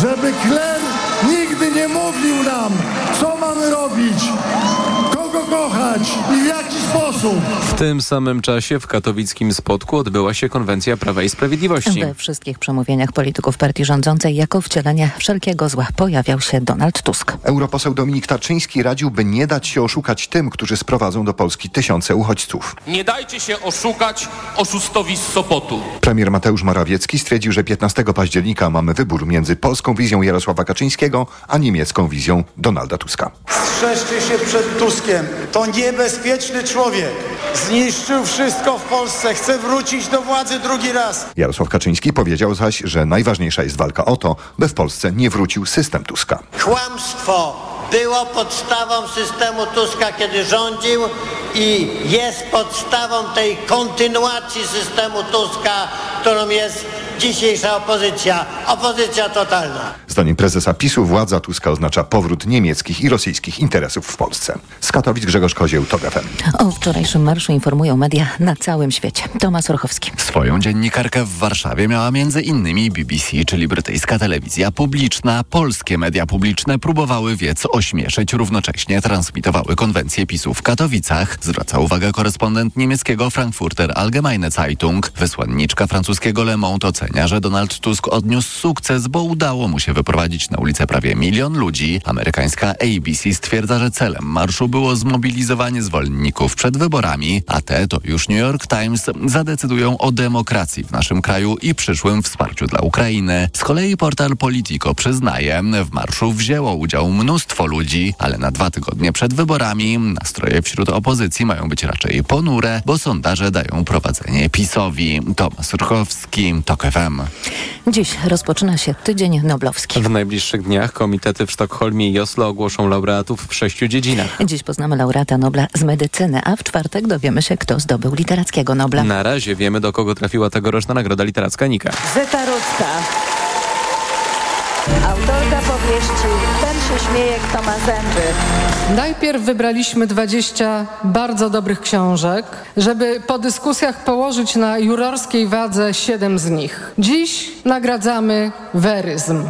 żeby kler nigdy nie mówił nam, co mamy robić, kochać i w jaki sposób. W tym samym czasie w katowickim Spodku odbyła się konwencja Prawa i Sprawiedliwości. We wszystkich przemówieniach polityków partii rządzącej jako wcielenie wszelkiego zła pojawiał się Donald Tusk. Europoseł Dominik Tarczyński radził, by nie dać się oszukać tym, którzy sprowadzą do Polski tysiące uchodźców. Nie dajcie się oszukać oszustowi z Sopotu. Premier Mateusz Morawiecki stwierdził, że 15 października mamy wybór między polską wizją Jarosława Kaczyńskiego, a niemiecką wizją Donalda Tuska. Strzeżcie się przed Tuskiem. To niebezpieczny człowiek. Zniszczył wszystko w Polsce. Chce wrócić do władzy drugi raz. Jarosław Kaczyński powiedział zaś, że najważniejsza jest walka o to, by w Polsce nie wrócił system Tuska. Kłamstwo było podstawą systemu Tuska, kiedy rządził i jest podstawą tej kontynuacji systemu Tuska, którą jest dzisiejsza opozycja. Opozycja totalna. Zdaniem prezesa PiSu władza Tuska oznacza powrót niemieckich i rosyjskich interesów w Polsce. Z Katowic Grzegorz Kozieł, TOG FM. O wczorajszym marszu informują media na całym świecie. Tomasz Orchowski. Swoją dziennikarkę w Warszawie miała między innymi BBC, czyli brytyjska telewizja publiczna. Polskie media publiczne próbowały wiec ośmieszyć, równocześnie transmitowały konwencję PiSu w Katowicach. Zwraca uwagę korespondent niemieckiego Frankfurter Allgemeine Zeitung. Wysłanniczka francuskiego Le Monde ocenia, że Donald Tusk odniósł sukces, bo udało mu się wyprowadzić na ulicę prawie milion ludzi. Amerykańska ABC stwierdza, że celem marszu było zmobilizowanie zwolenników przed wyborami, a te to już New York Times zadecydują o demokracji w naszym kraju i przyszłym wsparciu dla Ukrainy. Z kolei portal Politico przyznaje, w marszu wzięło udział mnóstwo ludzi, ale na dwa tygodnie przed wyborami nastroje wśród opozycji mają być raczej ponure, bo sondaże dają prowadzenie PiSowi. Tomasz Surchowski, TOK FM. Dziś rozpoczyna się Tydzień Noblowski. W najbliższych dniach komitety w Sztokholmie i Oslo ogłoszą laureatów w sześciu dziedzinach. Dziś poznamy laureata Nobla z medycyny, a w czwartek dowiemy się, kto zdobył literackiego Nobla. Na razie wiemy, do kogo trafiła tegoroczna nagroda literacka Nika. Zeta Rudzka. Śmieje, kto ma zęby. Najpierw wybraliśmy 20 bardzo dobrych książek, żeby po dyskusjach położyć na jurorskiej wadze 7 z nich. Dziś nagradzamy weryzm.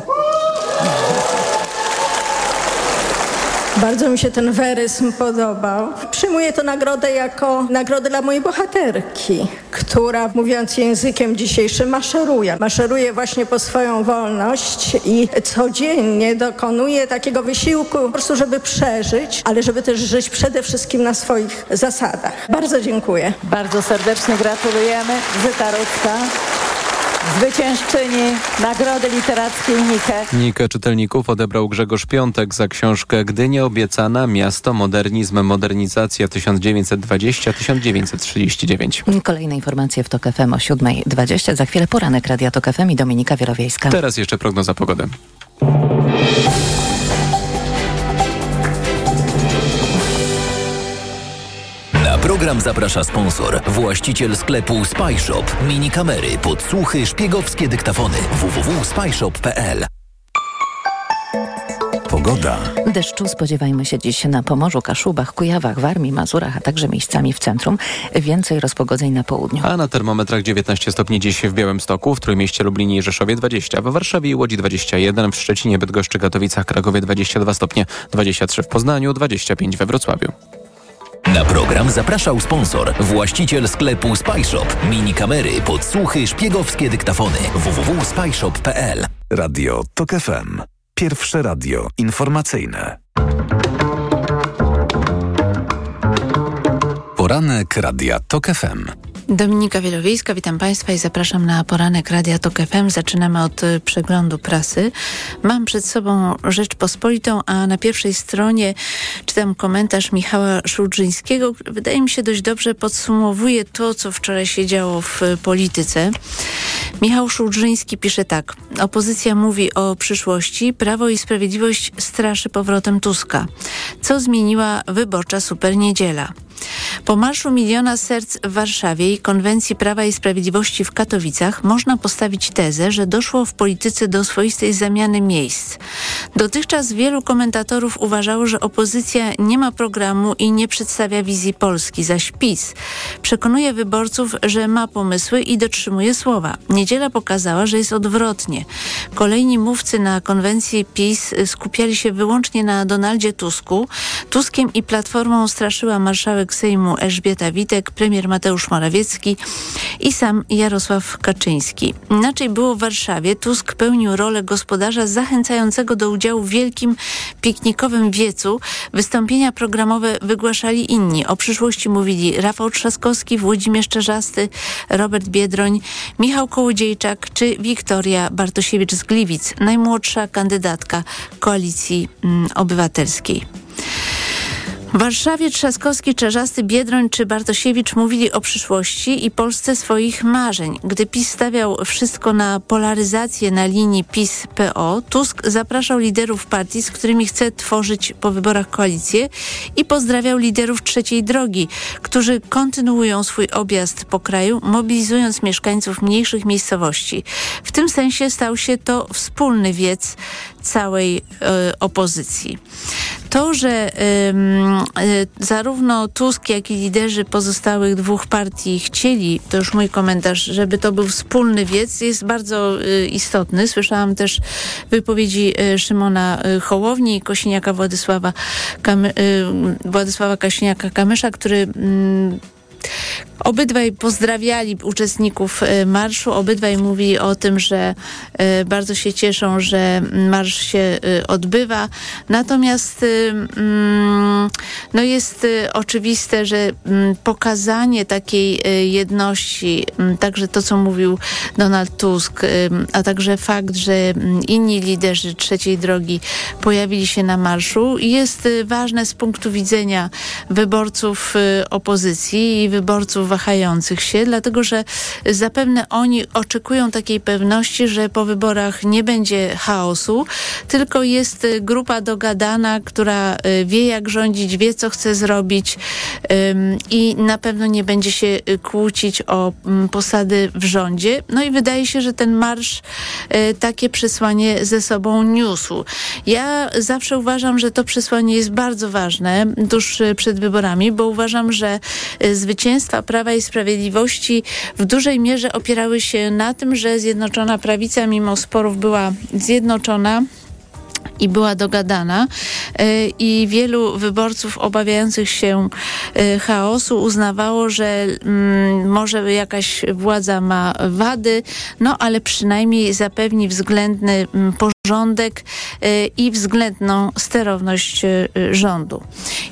Bardzo mi się ten weryzm podobał. Przyjmuję tę nagrodę jako nagrodę dla mojej bohaterki, która, mówiąc językiem dzisiejszym, maszeruje. Maszeruje właśnie po swoją wolność i codziennie dokonuje takiego wysiłku po prostu, żeby przeżyć, ale żeby też żyć przede wszystkim na swoich zasadach. Bardzo dziękuję. Bardzo serdecznie gratulujemy. Zeta Rudzka. Zwyciężczyni Nagrody Literackiej Nike. Nikę czytelników odebrał Grzegorz Piątek za książkę Gdy nie obiecana Miasto, Modernizm, Modernizacja 1920-1939. Kolejne informacje w TOK FM o 7.20. Za chwilę poranek Radia TOK FM i Dominika Wielowiejska. Teraz jeszcze prognoza pogody. Program zaprasza sponsor, właściciel sklepu Spyshop. Mini kamery, podsłuchy, szpiegowskie dyktafony. www.spyshop.pl Pogoda. Deszczu spodziewajmy się dziś na Pomorzu, Kaszubach, Kujawach, Warmii, Mazurach, a także miejscami w centrum. Więcej rozpogodzeń na południu. A na termometrach 19 stopni dziś w Białymstoku, w Trójmieście, Lublinie i Rzeszowie 20, w Warszawie i Łodzi 21, w Szczecinie, Bydgoszczy, Katowicach, Krakowie 22 stopnie, 23 w Poznaniu, 25 we Wrocławiu. Na program zapraszał sponsor, właściciel sklepu Spyshop. Mini kamery, podsłuchy, szpiegowskie dyktafony. www.spyshop.pl Radio TOK FM. Pierwsze radio informacyjne. Poranek Radia TOK FM. Dominika Wielowiejska, witam Państwa i zapraszam na poranek Radia Tok FM. Zaczynamy od y, przeglądu prasy. Mam przed sobą Rzeczpospolitą, a na pierwszej stronie czytam komentarz Michała Szulżyńskiego, który wydaje mi się dość dobrze podsumowuje to, co wczoraj się działo w y, polityce. Michał Szulżyński pisze tak. Opozycja mówi o przyszłości, Prawo i Sprawiedliwość straszy powrotem Tuska. Co zmieniła wyborcza superniedziela? Po Marszu Miliona Serc w Warszawie i Konwencji Prawa i Sprawiedliwości w Katowicach można postawić tezę, że doszło w polityce do swoistej zamiany miejsc. Dotychczas wielu komentatorów uważało, że opozycja nie ma programu i nie przedstawia wizji Polski, zaś PiS przekonuje wyborców, że ma pomysły i dotrzymuje słowa. Niedziela pokazała, że jest odwrotnie. Kolejni mówcy na konwencji PiS skupiali się wyłącznie na Donaldzie Tusku. Tuskiem i Platformą straszyła marszałek Sejmu Elżbieta Witek, premier Mateusz Morawiecki i sam Jarosław Kaczyński. Inaczej było w Warszawie. Tusk pełnił rolę gospodarza zachęcającego do udziału w wielkim piknikowym wiecu. Wystąpienia programowe wygłaszali inni. O przyszłości mówili Rafał Trzaskowski, Włodzimierz Czerzasty, Robert Biedroń, Michał Kołodziejczak czy Wiktoria Bartosiewicz z Gliwic, najmłodsza kandydatka Koalicji mm, Obywatelskiej. W Warszawie Trzaskowski, Czerzasty, Biedroń czy Bartosiewicz mówili o przyszłości i Polsce swoich marzeń. Gdy PiS stawiał wszystko na polaryzację na linii PiS-PO, Tusk zapraszał liderów partii, z którymi chce tworzyć po wyborach koalicję i pozdrawiał liderów trzeciej drogi, którzy kontynuują swój objazd po kraju, mobilizując mieszkańców mniejszych miejscowości. W tym sensie stał się to wspólny wiec całej y, opozycji. To, że y, zarówno Tusk, jak i liderzy pozostałych dwóch partii chcieli, to już mój komentarz, żeby to był wspólny wiec, jest bardzo istotny. Słyszałam też wypowiedzi Szymona Hołowni i Kosiniaka Władysława, Kamy, Władysława Kosiniaka-Kamysza, który mm, Obydwaj pozdrawiali uczestników e, marszu, obydwaj mówili o tym, że e, bardzo się cieszą, że marsz się e, odbywa. Natomiast mm, no jest oczywiste, że mm, pokazanie takiej jedności, mm, także to, co mówił Donald Tusk, a także fakt, że inni liderzy trzeciej drogi pojawili się na marszu, jest ważne z punktu widzenia wyborców opozycji i wyborców wahających się, dlatego że zapewne oni oczekują takiej pewności, że po wyborach nie będzie chaosu, tylko jest grupa dogadana, która y, wie jak rządzić, wie co chce zrobić i na pewno nie będzie się y, kłócić o mm, posady w rządzie. No i wydaje się, że ten marsz y, takie przesłanie ze sobą niósł. Ja zawsze uważam, że to przesłanie jest bardzo ważne tuż przed wyborami, bo uważam, że zwycięstwa Prawa i Sprawiedliwości w dużej mierze opierały się na tym, że Zjednoczona Prawica mimo sporów była zjednoczona i była dogadana e, i wielu wyborców obawiających się e, chaosu uznawało, że mm, może jakaś władza ma wady, no ale przynajmniej zapewni względny mm, porządek e, i względną sterowność rządu.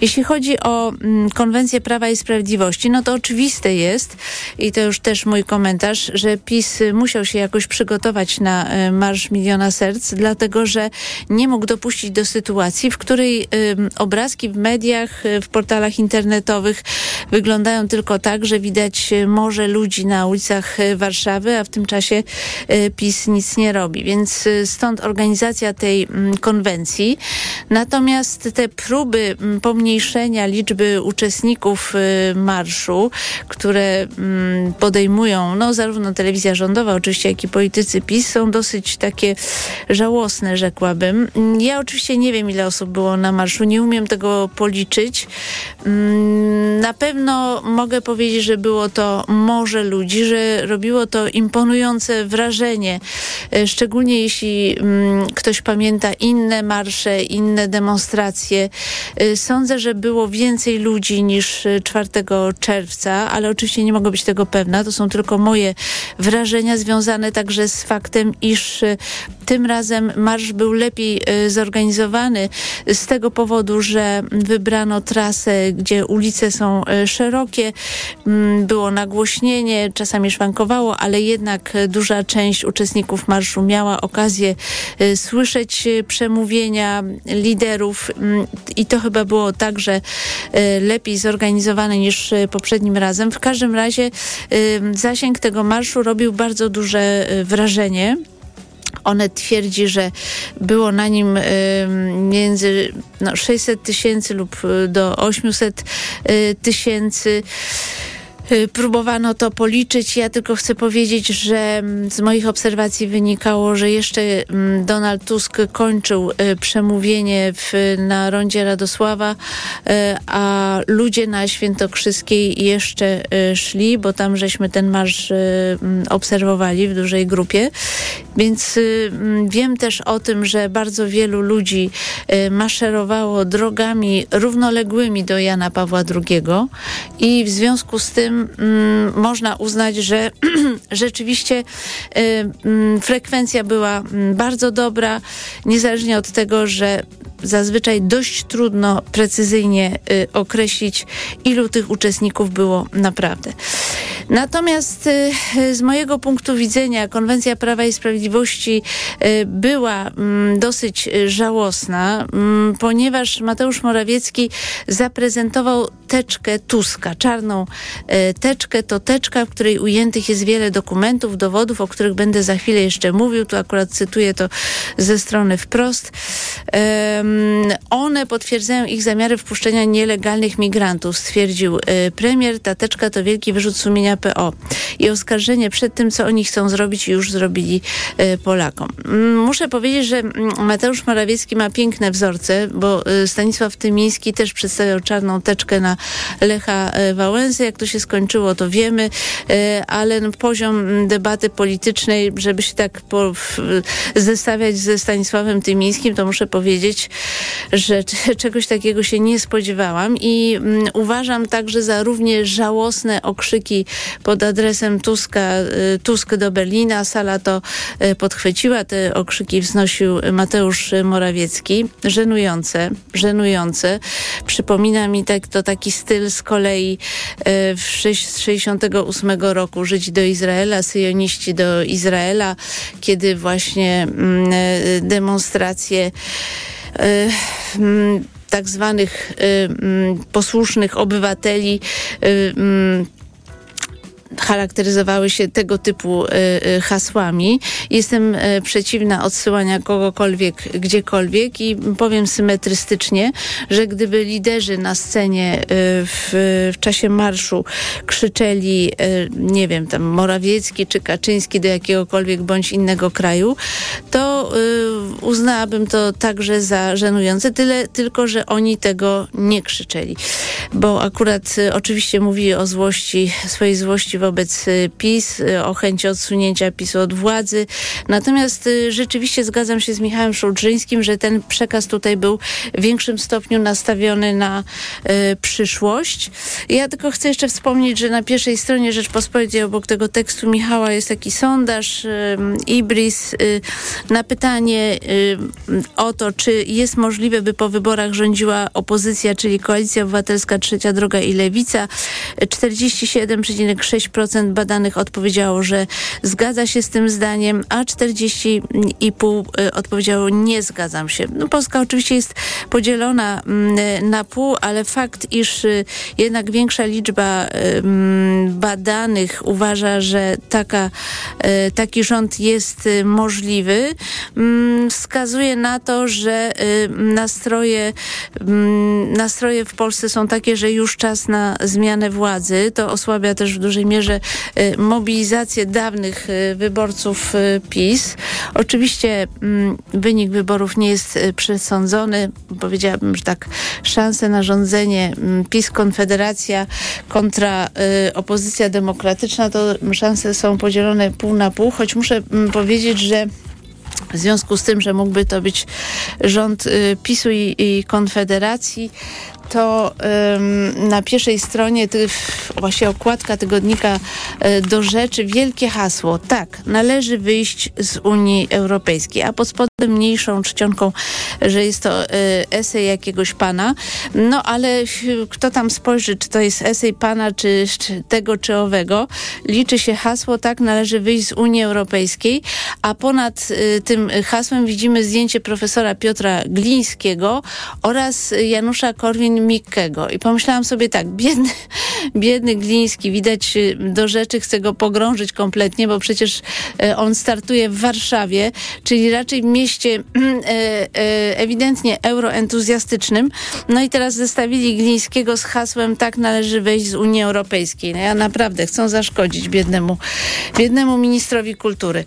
Jeśli chodzi o mm, konwencję Prawa i Sprawiedliwości, no to oczywiste jest i to już też mój komentarz, że PiS musiał się jakoś przygotować na Marsz Miliona Serc, dlatego że nie mógł dopuścić do sytuacji, w której y, obrazki w mediach, y, w portalach internetowych wyglądają tylko tak, że widać y, morze ludzi na ulicach y, Warszawy, a w tym czasie y, PiS nic nie robi. Więc stąd organizacja tej mm, konwencji. Natomiast te próby mm, pomniejszenia liczby uczestników marszu, które mm, podejmują no, zarówno telewizja rządowa oczywiście, jak i politycy PiS są dosyć takie żałosne, rzekłabym. Ja oczywiście nie wiem, ile osób było na marszu, nie umiem tego policzyć. Na pewno mogę powiedzieć, że było to morze ludzi, że robiło to imponujące wrażenie, e, szczególnie jeśli ktoś pamięta inne marsze, inne demonstracje. E, sądzę, że było więcej ludzi niż 4 czerwca, ale oczywiście nie mogę być tego pewna. To są tylko moje wrażenia związane także z faktem, iż e, tym razem marsz był lepiej zorganizowany z tego powodu, że wybrano trasę, gdzie ulice są szerokie, mm, było nagłośnienie, czasami szwankowało, ale jednak duża część uczestników marszu miała okazję słyszeć e, przemówienia liderów mm, i to chyba było także lepiej zorganizowane niż poprzednim razem. W każdym razie zasięg tego marszu robił bardzo duże wrażenie. One twierdzi, że było na nim między no, 600 tysięcy lub do 800 tysięcy. Y, próbowano to policzyć. Ja tylko chcę powiedzieć, że mm, z moich obserwacji wynikało, że jeszcze mm, Donald Tusk kończył y, przemówienie w, na rondzie Radosława, y, a ludzie na Świętokrzyskiej jeszcze szli, bo tam żeśmy ten marsz mm, obserwowali w dużej grupie. Więc wiem też o tym, że bardzo wielu ludzi maszerowało drogami równoległymi do Jana Pawła II i w związku z tym mm, można uznać, że rzeczywiście y, mm, frekwencja była mm, bardzo dobra, niezależnie od tego, że zazwyczaj dość trudno precyzyjnie y, określić, ilu tych uczestników było naprawdę. Natomiast y, z mojego punktu widzenia konwencja Prawa i Sprawiedliwości y, była mm, dosyć żałosna, mm, ponieważ Mateusz Morawiecki zaprezentował teczkę Tuska, czarną teczkę. To teczka, w której ujętych jest wiele dokumentów, dowodów, o których będę za chwilę jeszcze mówił. Tu akurat cytuję to ze strony wprost. One potwierdzają ich zamiary wpuszczenia nielegalnych migrantów, stwierdził y, premier. Tateczka to wielki wyrzut sumienia PO i oskarżenie przed tym, co oni chcą zrobić już zrobili y, Polakom. Mm, muszę powiedzieć, że mm, Mateusz Morawiecki ma piękne wzorce, bo y, Stanisław Tymiński też przedstawiał czarną teczkę na Lecha Wałęsy. Jak to się skończyło, to wiemy, ale no, poziom debaty politycznej, żeby się tak zestawiać ze Stanisławem Tymińskim, to muszę powiedzieć, że czegoś takiego się nie spodziewałam i mm, uważam także za równie żałosne okrzyki pod adresem Tuska, y, Tusk do Berlina. Sala to y, podchwyciła, te okrzyki wznosił Mateusz Morawiecki. Żenujące, żenujące. Przypomina mi tak, to taki styl z kolei y, w 68 roku żyć do Izraela, syjoniści do Izraela, kiedy właśnie mm, demonstracje tak zwanych e, mm, posłusznych obywateli e, mm, charakteryzowały się tego typu hasłami. Jestem przeciwna odsyłania kogokolwiek gdziekolwiek i powiem symetrystycznie, że gdyby liderzy na scenie w, w czasie marszu krzyczeli, nie wiem, tam Morawiecki czy Kaczyński do jakiegokolwiek bądź innego kraju, to uznałabym to także za żenujące, tyle tylko, że oni tego nie krzyczeli. Bo akurat y, oczywiście mówi o złości, swojej złości wobec y, PiS, y, o chęci odsunięcia PiSu od władzy. Natomiast rzeczywiście zgadzam się z Michałem Szulczyńskim, że ten przekaz tutaj był w większym stopniu nastawiony na y, przyszłość. Ja tylko chcę jeszcze wspomnieć, że na pierwszej stronie Rzeczpospolitej obok tego tekstu Michała jest taki sondaż y, Ibris y, na pytanie Y, o to, czy jest możliwe, by po wyborach rządziła opozycja, czyli Koalicja Obywatelska, Trzecia Droga i Lewica. 47,6% badanych odpowiedziało, że zgadza się z tym zdaniem, a 40,5% y, odpowiedziało nie zgadzam się. No, Polska oczywiście jest podzielona mm, na pół, ale fakt, iż y, jednak większa liczba badanych uważa, że taka, taki rząd jest możliwy, mm, wskazuje na to, że y, nastroje, mm, nastroje w Polsce są takie, że już czas na zmianę władzy. To osłabia też w dużej mierze y, mobilizację dawnych y, wyborców PiS. Oczywiście mm, wynik wyborów nie jest przesądzony. Powiedziałabym, że tak szanse na rządzenie mm, PiS Konfederacja kontra opozycja demokratyczna to szanse są podzielone pół na pół, choć muszę powiedzieć, że w związku z tym, że mógłby to być rząd y, PiSu i, i Konfederacji, to na pierwszej stronie, ty, właśnie okładka tygodnika y, do rzeczy, wielkie hasło. Tak, należy wyjść z Unii Europejskiej, a pod spodem mniejszą czcionką, że jest to y, esej jakiegoś pana. No ale kto tam spojrzy, czy to jest esej pana, czy, czy tego, czy owego, liczy się hasło, tak, należy wyjść z Unii Europejskiej, a ponad y, tym hasłem widzimy zdjęcie profesora Piotra Glińskiego oraz Janusza Korwin Mikkego. I pomyślałam sobie tak, biedny, biedny Gliński, widać y, do rzeczy, chce go pogrążyć kompletnie, bo przecież e, on startuje w Warszawie, czyli raczej w mieście e, e, ewidentnie euroentuzjastycznym. No i teraz zestawili Glińskiego z hasłem tak należy wejść z Unii Europejskiej. No ja naprawdę chcą zaszkodzić biednemu, biednemu ministrowi kultury.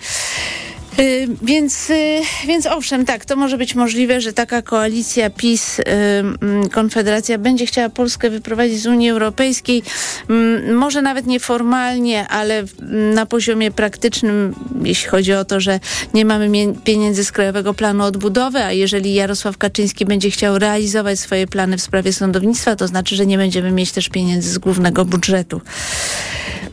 Y, Więc, y, więc owszem, tak, to może być możliwe, że taka koalicja PiS, y, mm, Konfederacja będzie chciała Polskę wyprowadzić z Unii Europejskiej. Mm, Może nawet nieformalnie, ale na poziomie praktycznym, jeśli chodzi o to, że nie mamy pieniędzy z Krajowego Planu Odbudowy, a jeżeli Jarosław Kaczyński będzie chciał realizować swoje plany w sprawie sądownictwa, to znaczy, że nie będziemy mieć też pieniędzy z głównego budżetu.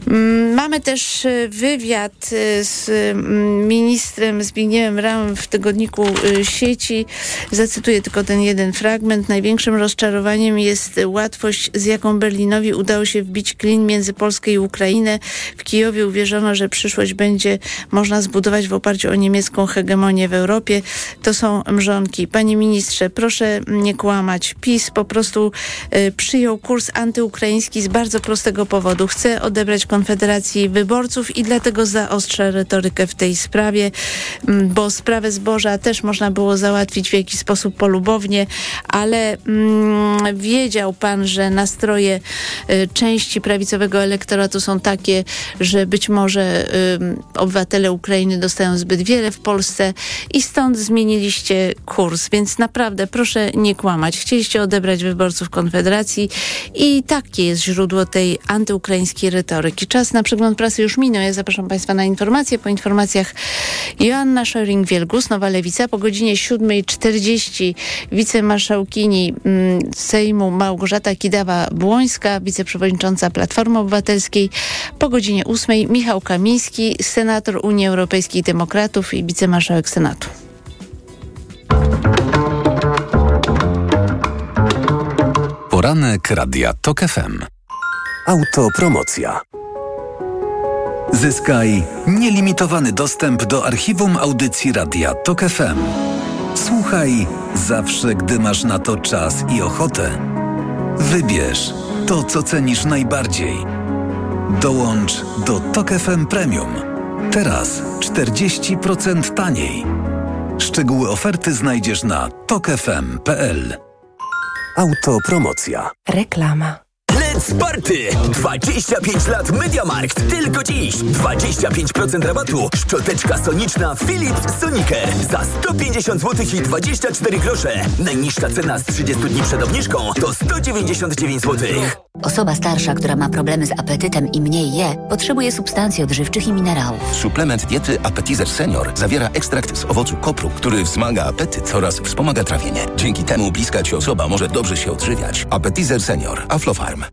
Mm, Mamy też y, wywiad y, z mm, ministrem Zbigniewem Ramem w tygodniku y, sieci. Zacytuję tylko ten jeden fragment. Największym rozczarowaniem jest łatwość, z jaką Berlinowi udało się wbić klin między Polskę i Ukrainę. W Kijowie uwierzono, że przyszłość będzie można zbudować w oparciu o niemiecką hegemonię w Europie. To są mrzonki. Panie ministrze, proszę nie kłamać. PiS po prostu przyjął kurs antyukraiński z bardzo prostego powodu. Chce odebrać Konfederacji wyborców i dlatego zaostrza retorykę w tej sprawie, mm, bo sprawę zboża też można było załatwić w jakiś sposób polubownie, ale mm, wiedział pan, że nastroje y, części prawicowego elektoratu są takie, że być może y, obywatele Ukrainy dostają zbyt wiele w Polsce i stąd zmieniliście kurs, więc naprawdę proszę nie kłamać. Chcieliście odebrać wyborców Konfederacji i takie jest źródło tej antyukraińskiej retoryki. Czas na przegląd prasy już minął. Ja zapraszam Państwa na informacje. Po informacjach Joanna Scheuring-Wielgus, Nowa Lewica. Po godzinie 7.40 wicemarszałkini mm, Sejmu Małgorzata Kidawa-Błońska, wiceprzewodnicząca Platformy Obywatelskiej. Po godzinie 8.00 Michał Kamiński, senator Unii Europejskich Demokratów i wicemarszałek Senatu. Poranek Radia TOK FM. Autopromocja. Zyskaj nielimitowany dostęp do archiwum audycji Radia TOK FM. Słuchaj zawsze, gdy masz na to czas i ochotę. Wybierz to, co cenisz najbardziej. Dołącz do TOK FM Premium. Teraz 40% taniej. Szczegóły oferty znajdziesz na tokefm.pl. Autopromocja. Reklama. Let's Party! 25 lat Mediamarkt. Tylko dziś. 25% rabatu. Szczoteczka soniczna Philips Soniker. Za 150 zł i 24 grosze. Najniższa cena z 30 dni przed obniżką to 199 zł. Osoba starsza, która ma problemy z apetytem i mniej je, potrzebuje substancji odżywczych i minerałów. Suplement diety Appetizer Senior zawiera ekstrakt z owocu kopru, który wzmaga apetyt oraz wspomaga trawienie. Dzięki temu bliska ci osoba może dobrze się odżywiać. Appetizer Senior. Aflofarm.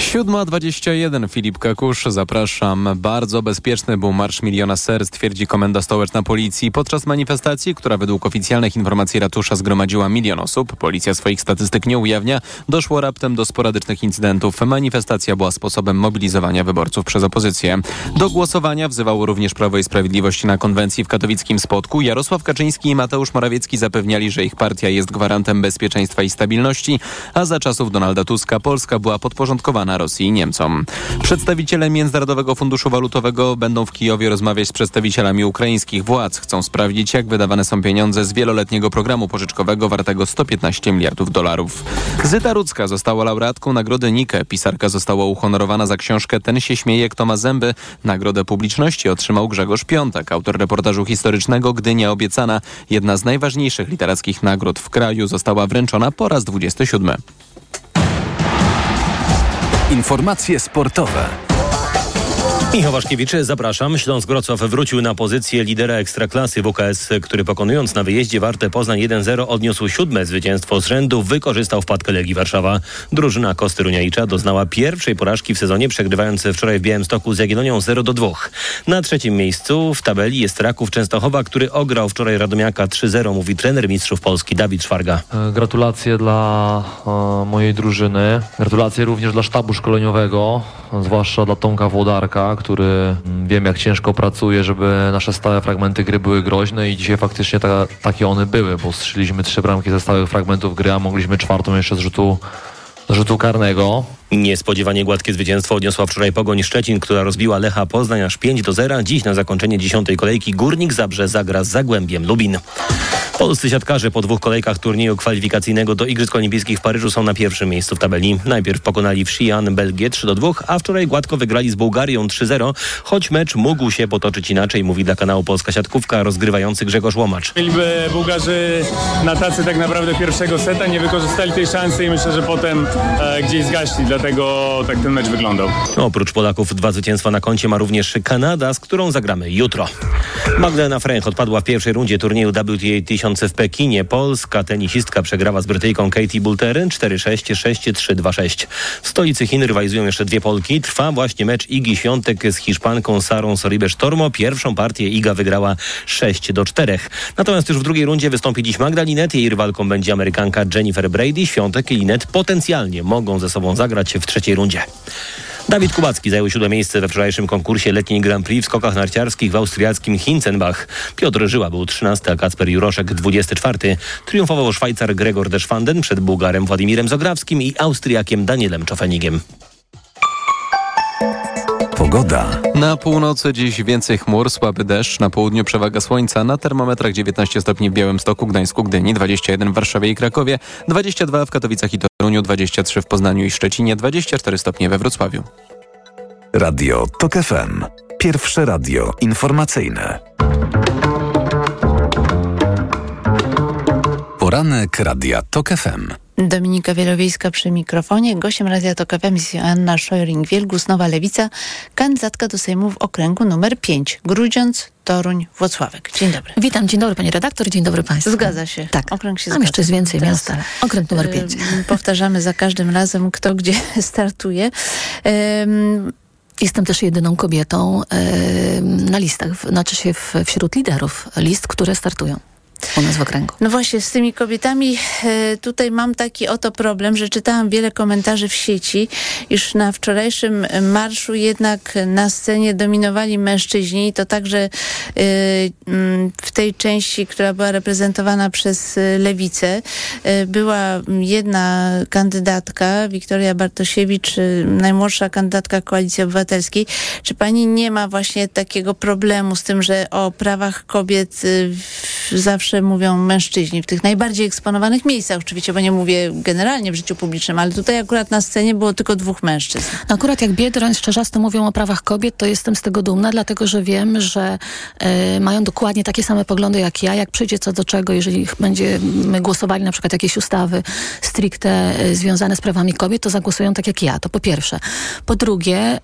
7.21 Filip Kakusz, zapraszam. Bardzo bezpieczny był Marsz Miliona Serc, twierdzi komenda stołeczna policji. Podczas manifestacji, która według oficjalnych informacji ratusza zgromadziła milion osób, policja swoich statystyk nie ujawnia, doszło raptem do sporadycznych incydentów. Manifestacja była sposobem mobilizowania wyborców przez opozycję. Do głosowania wzywało również Prawo i Sprawiedliwość na konwencji w katowickim Spodku. Jarosław Kaczyński i Mateusz Morawiecki zapewniali, że ich partia jest gwarantem bezpieczeństwa i stabilności, a za czasów Donalda Tuska Polska była podporządkowana Rosji i Niemcom. Przedstawiciele Międzynarodowego Funduszu Walutowego będą w Kijowie rozmawiać z przedstawicielami ukraińskich władz. Chcą sprawdzić, jak wydawane są pieniądze z wieloletniego programu pożyczkowego wartego 115 miliardów dolarów. Zyta Rudzka została laureatką nagrody Nike. Pisarka została uhonorowana za książkę Ten się śmieje, kto ma zęby. Nagrodę publiczności otrzymał Grzegorz Piątek, autor reportażu historycznego Gdynia obiecana. Jedna z najważniejszych literackich nagród w kraju została wręczona po raz 27. Informacje sportowe. Michał Waszkiewicz, zapraszam. Śląsk Wrocław wrócił na pozycję lidera ekstraklasy WKS, który pokonując na wyjeździe Warte Poznań 1-0 odniósł siódme zwycięstwo z rzędu, wykorzystał wpadkę Legii Warszawa. Drużyna Kosty Runiajcza doznała pierwszej porażki w sezonie, przegrywając wczoraj w Białymstoku z Jagiellonią 0-2. Na trzecim miejscu w tabeli jest Raków Częstochowa, który ograł wczoraj Radomiaka 3-0, mówi trener mistrzów Polski Dawid Szwarga. E, Gratulacje dla e, mojej drużyny. Gratulacje również dla sztabu szkoleniowego, zwłaszcza dla Tomka Włodarka, który mm, wiem jak ciężko pracuje, żeby nasze stałe fragmenty gry były groźne i dzisiaj faktycznie ta, takie one były, bo strzeliśmy trzy bramki ze stałych fragmentów gry, a mogliśmy czwartą jeszcze z rzutu, z rzutu karnego. Niespodziewanie gładkie zwycięstwo odniosła wczoraj Pogoń Szczecin, która rozbiła Lecha Poznań aż 5 do 0. Dziś na zakończenie dziesiątej kolejki Górnik Zabrze zagra z Zagłębiem Lubin. Polscy siatkarze po dwóch kolejkach turnieju kwalifikacyjnego do Igrzysk Olimpijskich w Paryżu są na pierwszym miejscu w tabeli. Najpierw pokonali Xi'an Belgię 3 do 2, a wczoraj gładko wygrali z Bułgarią 3-0, choć mecz mógł się potoczyć inaczej, mówi dla kanału Polska Siatkówka rozgrywający Grzegorz Łomacz. Mieliby Bułgarzy na tacy tak naprawdę pierwszego seta, nie wykorzystali tej szansy i myślę, że potem e, gdzieś zgaśli, dlatego tak ten mecz wyglądał. Oprócz Polaków dwa zwycięstwa na koncie ma również Kanada, z którą zagramy jutro. Magdalena Fręch odpadła w pierwszej rundzie turnieju WTA 1000 w Pekinie. Polska tenisistka przegrała z Brytyjką Katie Bulterin 4-6, 6-3, 2-6. W stolicy Chin rywalizują jeszcze dwie Polki. Trwa właśnie mecz Igi Świątek z Hiszpanką Sarą Soribesz-Tormo. Pierwszą partię Iga wygrała 6 do 4. Natomiast już w drugiej rundzie wystąpi dziś Magda Linet. Jej rywalką będzie Amerykanka Jennifer Brady. Świątek i Linet potencjalnie mogą ze sobą zagrać w trzeciej rundzie. Dawid Kubacki zajął siódme miejsce we wczorajszym konkursie letniej Grand Prix w skokach narciarskich w austriackim Hinzenbach. Piotr Żyła był 13, a Kacper Juroszek 24. Triumfował Szwajcar Gregor Deschwanden przed Bułgarem Władimirem Zograwskim i Austriakiem Danielem Czofenigiem. Pogoda. Na północy dziś więcej chmur, słaby deszcz, na południu przewaga słońca, na termometrach 19 stopni w Białymstoku, Gdańsku, Gdyni, 21 w Warszawie i Krakowie, 22 w Katowicach i Toruniu, 23 w Poznaniu i Szczecinie, 24 stopnie we Wrocławiu. Radio TOK FM. Pierwsze radio informacyjne. Poranek Radia TOK FM. Dominika Wielowiejska przy mikrofonie. Gościem Radia Tok FM jest Joanna Szojring-Wielgus, Nowa Lewica, kandydatka do Sejmu w okręgu numer 5. Grudziądz, Toruń, Włocławek. Dzień dobry. Witam, dzień dobry pani redaktor, dzień dobry państwu. Zgadza się. Tak. Okręg się Tam zgadza. jeszcze jest więcej Teraz, miasta. Okręg numer 5. ym, Powtarzamy za każdym razem, kto gdzie startuje. Jestem też jedyną kobietą na listach, w- znaczy się w, wśród liderów list, które startują u nas w okręgu. No właśnie, z tymi kobietami e, tutaj mam taki oto problem, że czytałam wiele komentarzy w sieci, iż na wczorajszym marszu jednak na scenie dominowali mężczyźni i to także e, mm, w tej części, która była reprezentowana przez e, lewicę, była jedna kandydatka, Wiktoria Bartosiewicz, najmłodsza kandydatka Koalicji Obywatelskiej. Czy pani nie ma właśnie takiego problemu z tym, że o prawach kobiet e, w- zawsze mówią mężczyźni w tych najbardziej eksponowanych miejscach, oczywiście, bo nie mówię generalnie w życiu publicznym, ale tutaj akurat na scenie było tylko dwóch mężczyzn. No akurat jak Biedroń z Czerzasty mówią o prawach kobiet, to jestem z tego dumna, dlatego że wiem, że e, mają dokładnie takie same poglądy jak ja. Jak przyjdzie co do czego, jeżeli będziemy głosowali na przykład jakieś ustawy stricte e, związane z prawami kobiet, to zagłosują tak jak ja. To po pierwsze. Po drugie, e,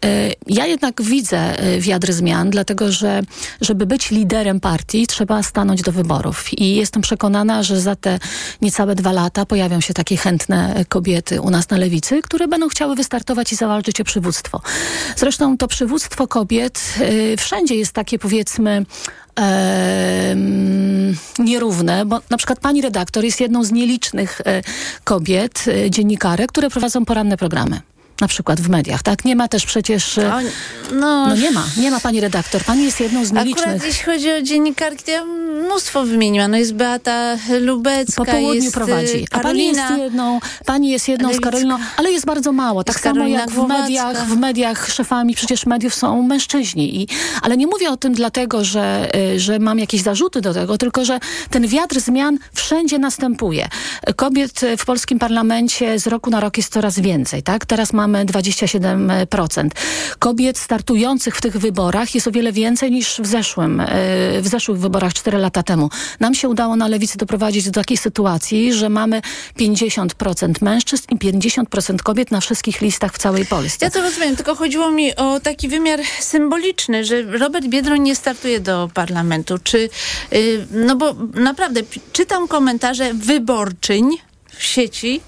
ja jednak widzę wiatr zmian, dlatego że żeby być liderem partii, trzeba stanąć do wyborów. I jestem przekonana, że za te niecałe dwa lata pojawią się takie chętne e, kobiety u nas na lewicy, które będą chciały wystartować i zawalczyć o przywództwo. Zresztą to przywództwo kobiet y, wszędzie jest takie powiedzmy em, nierówne, bo na przykład pani redaktor jest jedną z nielicznych e, kobiet, e, dziennikarek, które prowadzą poranne programy. Na przykład w mediach, tak? Nie ma też przecież... e, No, No nie ma, nie ma pani redaktor. Pani jest jedną z Akurat nielicznych. jeśli chodzi o dziennikarki, to ja mnóstwo wymieniłam. No jest Beata Lubecka, Po południu jest prowadzi. y, A pani jest Karolina. jedną, pani jest jedną z Lewicka. Karoliną, ale jest bardzo mało. Tak samo Karolina jak w Głowacka. mediach, w mediach szefami przecież mediów są mężczyźni. I, ale nie mówię o tym dlatego, że, y, że mam jakieś zarzuty do tego, tylko że ten wiatr zmian wszędzie następuje. Kobiet w polskim parlamencie z roku na rok jest coraz więcej. Tak? Teraz mamy mamy 27%. Kobiet startujących w tych wyborach jest o wiele więcej niż w zeszłym, e, w zeszłych wyborach 4 lata temu. Nam się udało na lewicy doprowadzić do takiej sytuacji, że mamy 50% mężczyzn i 50% kobiet na wszystkich listach w całej Polsce. Ja to rozumiem, tylko chodziło mi o taki wymiar symboliczny, że Robert Biedroń nie startuje do parlamentu. Czy, yy, no bo naprawdę czytam komentarze wyborczyń w sieci,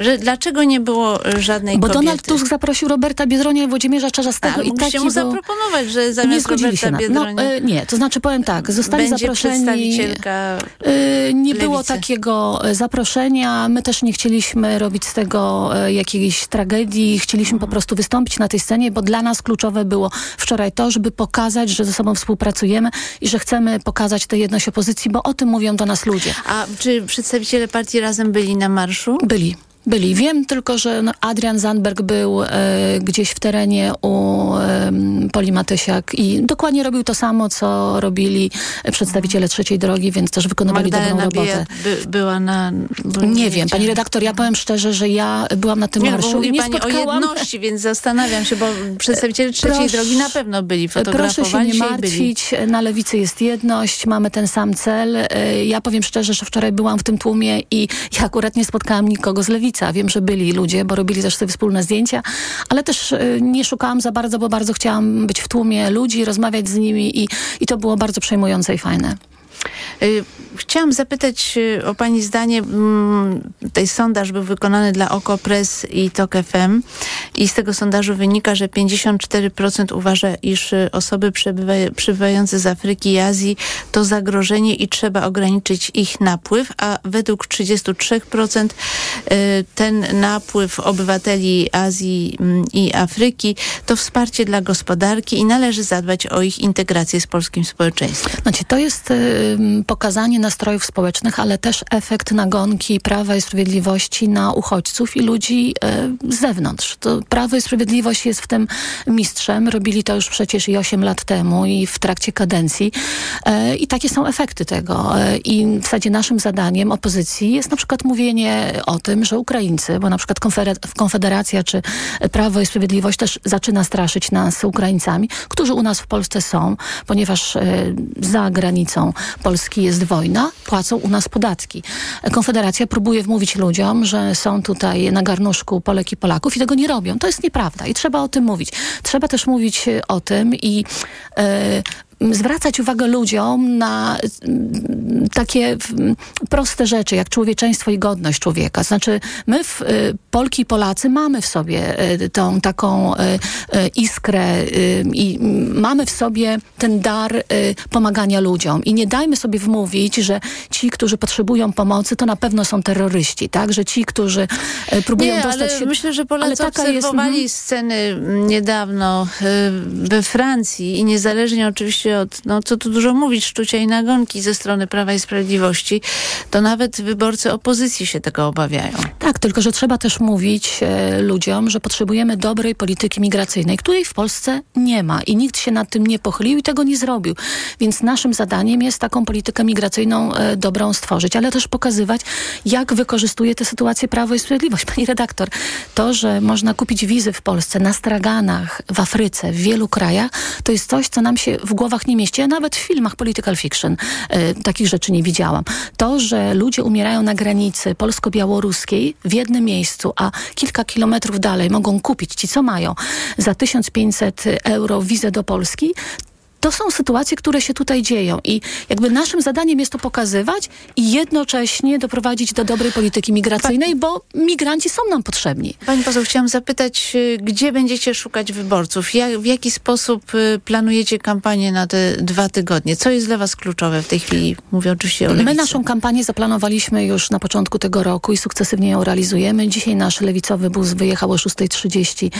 że dlaczego nie było e, żadnej Bo kobiety? Donald Tusk zaprosił Roberta Biedronia i Włodzimierza Czarzastego A, i taki mu był... zaproponować, że zamiast nie zgodzili Roberta się na... Biedronia... No, e, nie, to znaczy powiem tak, zostali Będzie zaproszeni... przedstawicielka e, nie było lewicy. takiego e, zaproszenia. My też nie chcieliśmy robić z tego e, jakiejś tragedii. Chcieliśmy po prostu wystąpić na tej scenie, bo dla nas kluczowe było wczoraj to, żeby pokazać, że ze sobą współpracujemy i że chcemy pokazać tę jedność opozycji, bo o tym mówią do nas ludzie. A czy przedstawiciele partii Razem byli na marszu? Byli. Byli. Wiem tylko, że no, Adrian Zandberg był e, gdzieś w terenie u e, Poli Matysiak i dokładnie robił to samo, co robili przedstawiciele trzeciej drogi, więc też wykonywali Magdalena dobrą robotę. By, była na... Bo Nie wiem, pani redaktor, ja powiem szczerze, że ja byłam na tym Nie, bo marszu mówi i nie pani spotkałam... o jedności, więc zastanawiam się, bo przedstawiciele trzeciej Proszę- drogi na pewno byli, Proszę fotografowali się nie martwić, na lewicy jest jedność, mamy ten sam cel. E, Ja powiem szczerze, że wczoraj byłam w tym tłumie i ja akurat nie spotkałam nikogo z lewicy. A Wiem, że byli ludzie, bo robili też sobie wspólne zdjęcia, ale też e, nie szukałam za bardzo, bo bardzo chciałam być w tłumie ludzi, rozmawiać z nimi i, i to było bardzo przejmujące i fajne. Y, Chciałam zapytać y, o Pani zdanie. mm, Tej sondaż był wykonany dla OKO.press i TOK FM i z tego sondażu wynika, że 54% uważa, iż y, osoby przebywa- przybywające z Afryki i Azji to zagrożenie i trzeba ograniczyć ich napływ, a według 33% y, ten napływ obywateli Azji mm, i Afryki to wsparcie dla gospodarki i należy zadbać o ich integrację z polskim społeczeństwem. Znaczy, to jest pokazanie nastrojów społecznych, ale też efekt nagonki Prawa i Sprawiedliwości na uchodźców i ludzi y, z zewnątrz. To Prawo i Sprawiedliwość jest w tym mistrzem. Robili to już przecież i 8 lat temu i w trakcie kadencji. Y, I takie są efekty tego. Y, I w zasadzie naszym zadaniem opozycji jest na przykład mówienie o tym, że Ukraińcy, bo na przykład Konfeder- Konfederacja czy Prawo i Sprawiedliwość też zaczyna straszyć nas Ukraińcami, którzy u nas w Polsce są, ponieważ za granicą Polski jest wojna, płacą u nas podatki. Konfederacja próbuje wmówić ludziom, że są tutaj na garnuszku Polek i Polaków i tego nie robią. To jest nieprawda i trzeba o tym mówić. Trzeba też mówić o tym i e, zwracać uwagę ludziom na mm, takie proste rzeczy, jak człowieczeństwo i godność człowieka. Znaczy, my, w, y, Polki i Polacy, mamy w sobie y, tą taką y, iskrę i mamy w sobie ten dar pomagania ludziom. I nie dajmy sobie wmówić, że ci, którzy potrzebują pomocy, to na pewno są terroryści, tak? Że ci, którzy próbują Nie, dostać ale się... myślę, że Polacy Ale taka jest, obserwowali mhm. sceny mm, niedawno we Francji i niezależnie oczywiście od, no co tu dużo mówić, szczucia i nagonki ze strony Prawa i Sprawiedliwości, to nawet wyborcy opozycji się tego obawiają. Tak, tylko że trzeba też mówić e, ludziom, że potrzebujemy dobrej polityki migracyjnej, której w Polsce nie ma i nikt się nad tym nie pochylił i tego nie zrobił. Więc naszym zadaniem jest taką politykę migracyjną e, dobrą stworzyć, ale też pokazywać, jak wykorzystuje tę sytuację Prawo i Sprawiedliwość. Pani redaktor, to, że można kupić wizy w Polsce, na straganach, w Afryce, w wielu krajach, to jest coś, co nam się w głowach nie mieści. Ja nawet w filmach political fiction e, takich rzeczy nie widziałam. To, że ludzie umierają na granicy polsko-białoruskiej w jednym miejscu, a kilka kilometrów dalej mogą kupić ci, co mają, za 1500 euro wizę do Polski, to są sytuacje, które się tutaj dzieją i jakby naszym zadaniem jest to pokazywać i jednocześnie doprowadzić do dobrej polityki migracyjnej, bo migranci są nam potrzebni. Pani poseł, chciałam zapytać, y, gdzie będziecie szukać wyborców? Jak, w jaki sposób y, planujecie kampanię na te dwa tygodnie? Co jest dla was kluczowe w tej chwili? Mówię oczywiście o lewicy. My naszą kampanię zaplanowaliśmy już na początku tego roku i sukcesywnie ją realizujemy. Dzisiaj nasz lewicowy bus wyjechał o 6.30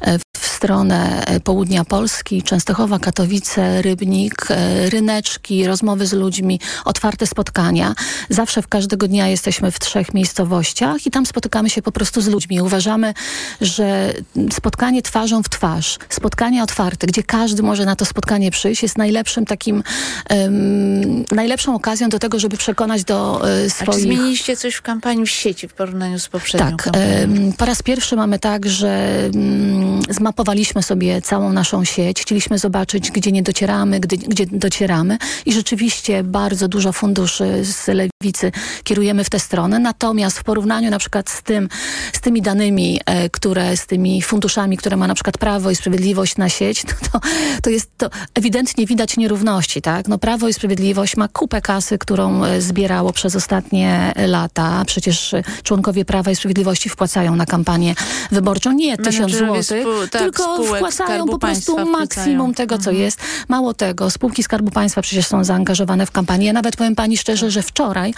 e, w stronę e, południa Polski, Częstochowa, Katowice, Rybnik, e, ryneczki, rozmowy z ludźmi, otwarte spotkania. Zawsze w każdego dnia jesteśmy w trzech miejscowościach i tam spotykamy się po prostu z ludźmi. Uważamy, że spotkanie twarzą w twarz, spotkanie otwarte, gdzie każdy może na to spotkanie przyjść, jest najlepszym takim, um, najlepszą okazją do tego, żeby przekonać do e, swoich... A czy zmieniliście coś w kampanii w sieci w porównaniu z poprzednią tak, kampanią? po raz pierwszy mamy tak, że mm, zmapowaliśmy sobie całą naszą sieć. Chcieliśmy zobaczyć, gdzie nie docieramy, gdzie, gdzie docieramy i rzeczywiście bardzo dużo funduszy z lewicy kierujemy w tę stronę. Natomiast w porównaniu na przykład z tym, z tymi danymi, e, które, z tymi funduszami, które ma na przykład Prawo i Sprawiedliwość na sieć, no to, to jest to ewidentnie widać nierówności, tak? No Prawo i Sprawiedliwość ma kupę kasy, którą e, zbierało przez ostatnie lata. Przecież członkowie Prawa i Sprawiedliwości wpłacają na kampanię wyborczą nie tysiąc złotych, tak, tylko wpłacają po prostu maksimum tego, co mhm. jest. Mało tego, spółki Skarbu Państwa przecież są zaangażowane w kampanię. Ja nawet powiem pani szczerze, że wczoraj,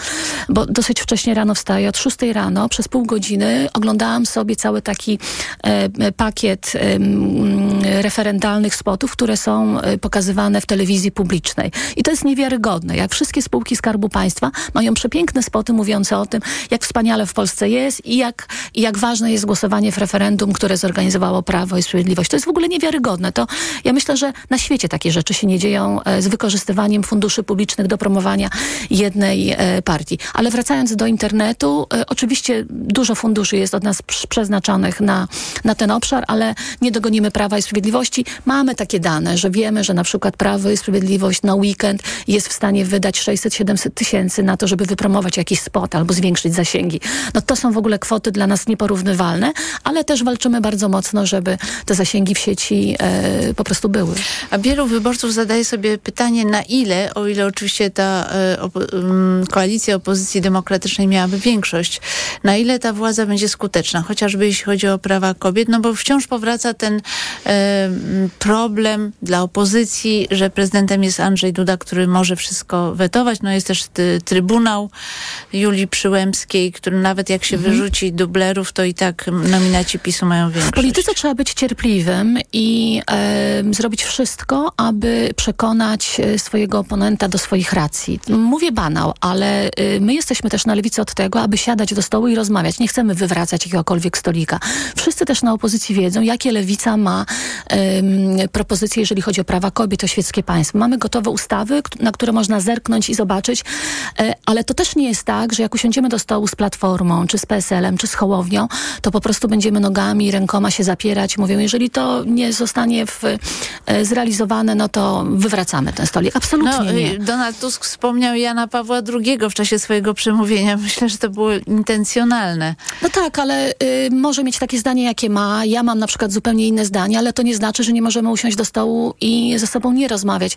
bo dosyć wcześnie rano wstaję, od 6 rano przez pół godziny oglądałam sobie cały taki e, pakiet e, referendalnych spotów, które są e, pokazywane w telewizji publicznej. I to jest niewiarygodne. Jak wszystkie spółki Skarbu Państwa mają przepiękne spoty mówiące o tym, jak wspaniale w Polsce jest i jak, i jak ważne jest głosowanie w referendum, które zorganizowało Prawo i Sprawiedliwość. To jest w ogóle niewiarygodne. To ja myślę, że na świecie takie rzeczy się nie dzieją e, z wykorzystywaniem funduszy publicznych do promowania jednej e, partii. Ale wracając do internetu, e, oczywiście dużo funduszy jest od nas przeznaczonych na, na ten obszar, ale nie dogonimy Prawa i Sprawiedliwości. Mamy takie dane, że wiemy, że na przykład Prawo i Sprawiedliwość na weekend jest w stanie wydać 600-700 tysięcy na to, żeby wypromować jakiś spot albo zwiększyć zasięgi. No to są w ogóle kwoty dla nas nieporównywalne, ale też walczymy bardzo mocno, żeby te zasięgi w sieci e, po prostu były. A wielu wyborców zadaje sobie pytanie, na ile, o ile oczywiście ta e, opo um, koalicja opozycji demokratycznej miałaby większość, na ile ta władza będzie skuteczna, chociażby jeśli chodzi o prawa kobiet, no bo wciąż powraca ten e, problem dla opozycji, że prezydentem jest Andrzej Duda, który może wszystko wetować. No jest też Trybunał Julii Przyłębskiej, który nawet jak się mhm. wyrzuci dublerów, to i tak nominaci PiSu mają większość. W polityce trzeba być cierpliwym i e, zrobić wszystko, aby przekonać e, swojego oponenta do swoich racji. Mówię banał, ale e, my jesteśmy też na lewicy od tego, aby siadać do stołu i rozmawiać. Nie chcemy wywracać jakiegokolwiek stolika. Wszyscy też na opozycji wiedzą, jakie lewica ma e, propozycje, jeżeli chodzi o prawa kobiet, o świeckie państwo. Mamy gotowe ustawy, na które można zerknąć i zobaczyć, e, ale to też nie jest tak, że jak usiądziemy do stołu z Platformą, czy z PSL-em, czy z Hołownią, to po prostu będziemy nogami, rękoma się zapierać. Mówią, jeżeli to nie zostanie w, e, zrealizowane, no to wywracamy ten stolik. Absolutnie no, nie. Donald Tusk wspomniał Jana Pawła II w czasie swojego przemówienia. Myślę, że to było intencjonalne. No tak, ale y, może mieć takie zdanie, jakie ma. Ja mam na przykład zupełnie inne zdanie, ale to nie znaczy, że nie możemy usiąść do stołu i ze sobą nie rozmawiać.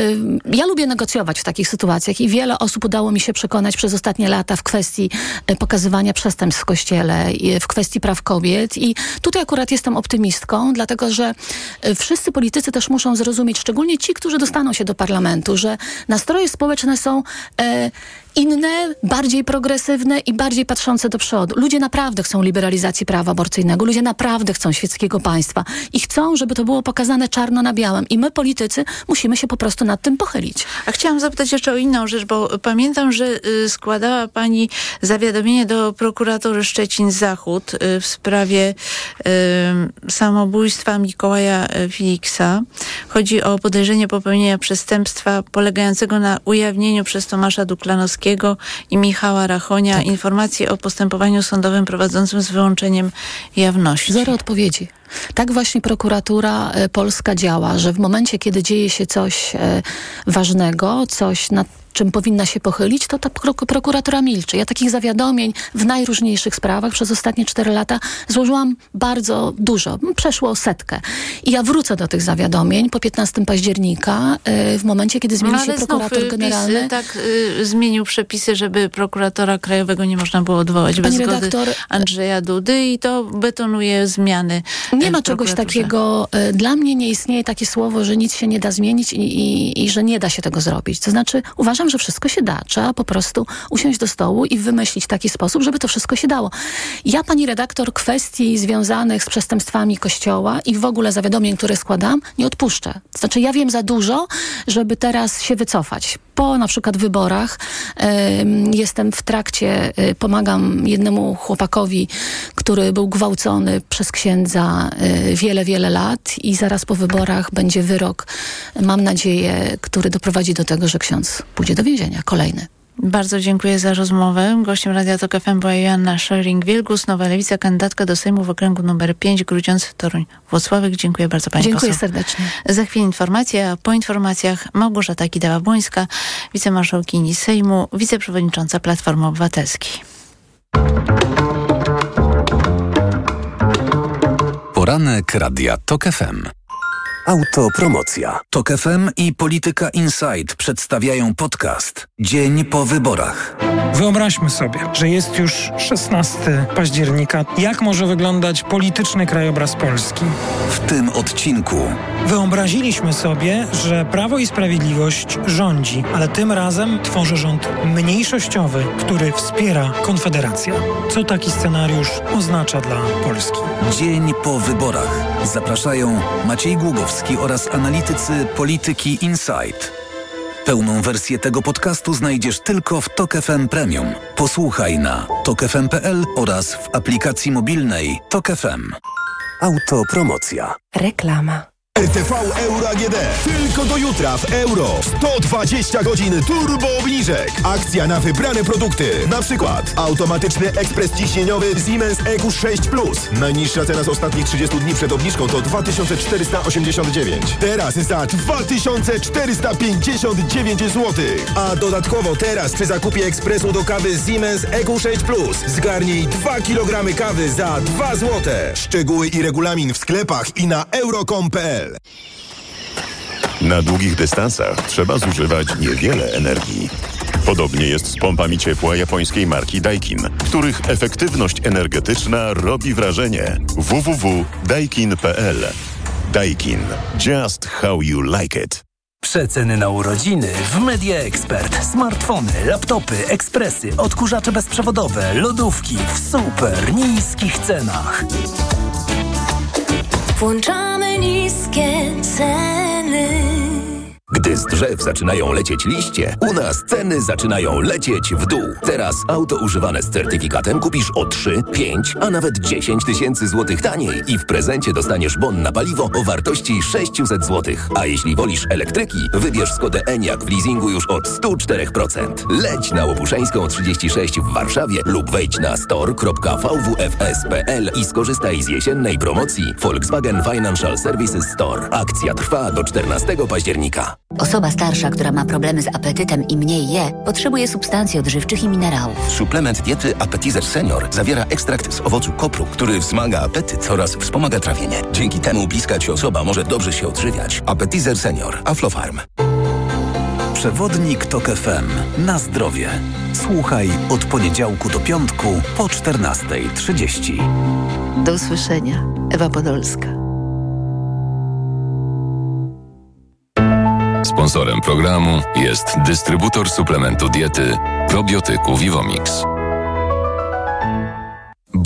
Y, ja lubię negocjować w takich sytuacjach i wiele osób udało mi się przekonać przez ostatnie lata w kwestii y, pokazywania przestępstw w Kościele, y, w kwestii praw kobiet i tutaj akurat jestem optymistką, dlatego że y, wszyscy politycy też muszą zrozumieć, szczególnie ci, którzy dostaną się do parlamentu, że nastroje społeczne są e, inne, bardziej progresywne i bardziej patrzące do przodu. Ludzie naprawdę chcą liberalizacji prawa aborcyjnego, ludzie naprawdę chcą świeckiego państwa i chcą, żeby to było pokazane czarno na białym. I my, politycy, musimy się po prostu nad tym pochylić. A chciałam zapytać jeszcze o inną rzecz, bo pamiętam, że y, składała pani zawiadomienie do prokuratury Szczecin-Zachód y, w sprawie y, samobójstwa Mikołaja y, Filiksa. Chodzi o podejrzenie popełnienia przestępstwa polegającego na ujawnieniu przez Tomasza Duklanowskiego i Michała Rachonia tak. informacji o postępowaniu sądowym prowadzącym z wyłączeniem jawności. Zero odpowiedzi. Tak właśnie prokuratura e, polska działa, że w momencie, kiedy dzieje się coś e, ważnego, coś nad czym powinna się pochylić, to ta prokuratura milczy. Ja takich zawiadomień w najróżniejszych sprawach przez ostatnie cztery lata złożyłam bardzo dużo. Przeszło setkę. I ja wrócę do tych zawiadomień po 15 października, y, w momencie, kiedy zmieni no, się prokurator znów, generalny. PiS, tak y, zmienił przepisy, żeby prokuratora krajowego nie można było odwołać Pani bez redaktor, zgody Andrzeja Dudy i to betonuje zmiany. Nie ma czegoś takiego. Y, dla mnie nie istnieje takie słowo, że nic się nie da zmienić i, i, i że nie da się tego zrobić. To znaczy uważam, uważam, że wszystko się da. Trzeba po prostu usiąść do stołu i wymyślić taki sposób, żeby to wszystko się dało. Ja, pani redaktor, kwestii związanych z przestępstwami Kościoła i w ogóle zawiadomień, które składam, nie odpuszczę. Znaczy, ja wiem za dużo, żeby teraz się wycofać. Po na przykład wyborach jestem w trakcie, y, pomagam jednemu chłopakowi, który był gwałcony przez księdza y, wiele, wiele lat i zaraz po wyborach będzie wyrok, mam nadzieję, który doprowadzi do tego, że ksiądz pójdzie do więzienia. Kolejny. Bardzo dziękuję za rozmowę. Gościem Radia Tok FM była Joanna Schering-Wielgus, Nowa Lewica, kandydatka do Sejmu w okręgu numer 5, Grudziądz, Toruń, Włocławek. Dziękuję bardzo Pani Dziękuję poseł. serdecznie. Za chwilę informacje, a po informacjach Małgorzata Kidawa-Błońska, wicemarszałkini Sejmu, wiceprzewodnicząca Platformy Obywatelskiej. Poranek Radia TOK FM. Autopromocja. TOK FM i Polityka Insight przedstawiają podcast Dzień po wyborach. Wyobraźmy sobie, że jest już 16 października. Jak może wyglądać polityczny krajobraz Polski? W tym odcinku Wyobraziliśmy sobie, że Prawo i Sprawiedliwość rządzi, ale tym razem tworzy rząd mniejszościowy, który wspiera Konfederacja. Co taki scenariusz oznacza dla Polski? Dzień po wyborach. Zapraszają Maciej Głogowski oraz analitycy Polityki Insight. Pełną wersję tego podcastu znajdziesz tylko w Tok FM Premium. Posłuchaj na tokefm.pl oraz w aplikacji mobilnej Tok FM. Autopromocja. Reklama. RTV Euro AGD. Tylko do jutra w euro. 120 godzin turbo obniżek. Akcja na wybrane produkty. Na przykład automatyczny ekspres ciśnieniowy Siemens EQ6 Plus. Najniższa cena z ostatnich 30 dni przed obniżką to 2489. Teraz za 2459 zł. A dodatkowo teraz przy zakupie ekspresu do kawy Siemens EQ6 Plus zgarnij 2 kg kawy za 2 zł. Szczegóły i regulamin w sklepach i na euro.com.pl Na długich dystansach trzeba zużywać niewiele energii. Podobnie jest z pompami ciepła japońskiej marki Daikin, których efektywność energetyczna robi wrażenie. www.daikin.pl Daikin. Just how you like it. Przeceny na urodziny w Media Expert. Smartfony, laptopy, ekspresy, odkurzacze bezprzewodowe, lodówki w super niskich cenach. Włączamy niskie ceny. Gdy z drzew zaczynają lecieć liście, u nas ceny zaczynają lecieć w dół. Teraz auto używane z certyfikatem kupisz o 3, 5, a nawet 10 tysięcy złotych taniej i w prezencie dostaniesz bon na paliwo o wartości 600 złotych. A jeśli wolisz elektryki, wybierz Skodę Enyaq w leasingu już od 104%. Leć na Łopuszeńską 36 w Warszawie lub wejdź na store.vwfs.pl i skorzystaj z jesiennej promocji Volkswagen Financial Services Store. Akcja trwa do 14 października. Osoba starsza, która ma problemy z apetytem i mniej je, potrzebuje substancji odżywczych i minerałów. Suplement diety Appetizer Senior zawiera ekstrakt z owocu kopru, który wzmaga apetyt oraz wspomaga trawienie. Dzięki temu bliska ci osoba może dobrze się odżywiać. Appetizer Senior. Aflofarm. Przewodnik TOK FM. Na zdrowie. Słuchaj od poniedziałku do piątku po 14.30. Do usłyszenia. Ewa Podolska. Sponsorem programu jest dystrybutor suplementu diety probiotyku Vivomix.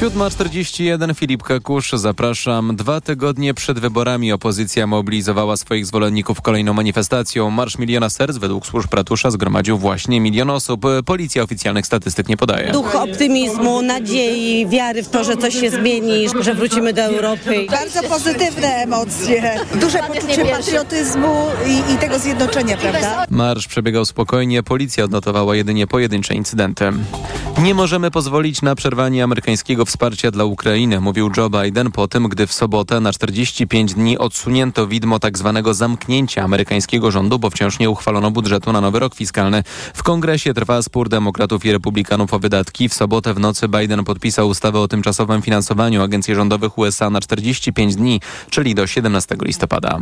7.41 Filip Kakusz, zapraszam. Dwa tygodnie przed wyborami opozycja mobilizowała swoich zwolenników kolejną manifestacją. Marsz Miliona Serc według służb ratusza zgromadził właśnie milion osób. Policja oficjalnych statystyk nie podaje. Duch optymizmu, nadziei, wiary w to, że coś się zmieni, że wrócimy do Europy. Bardzo pozytywne emocje, duże poczucie patriotyzmu i, i tego zjednoczenia, prawda? Marsz przebiegał spokojnie, policja odnotowała jedynie pojedyncze incydenty. Nie możemy pozwolić na przerwanie amerykańskiego wsparcia dla Ukrainy, mówił Joe Biden po tym, gdy w sobotę na 45 dni odsunięto widmo tzw. Tak zamknięcia amerykańskiego rządu, bo wciąż nie uchwalono budżetu na nowy rok fiskalny. W kongresie trwa spór demokratów i republikanów o wydatki. W sobotę w nocy Biden podpisał ustawę o tymczasowym finansowaniu agencji rządowych USA na 45 dni, czyli do 17 listopada.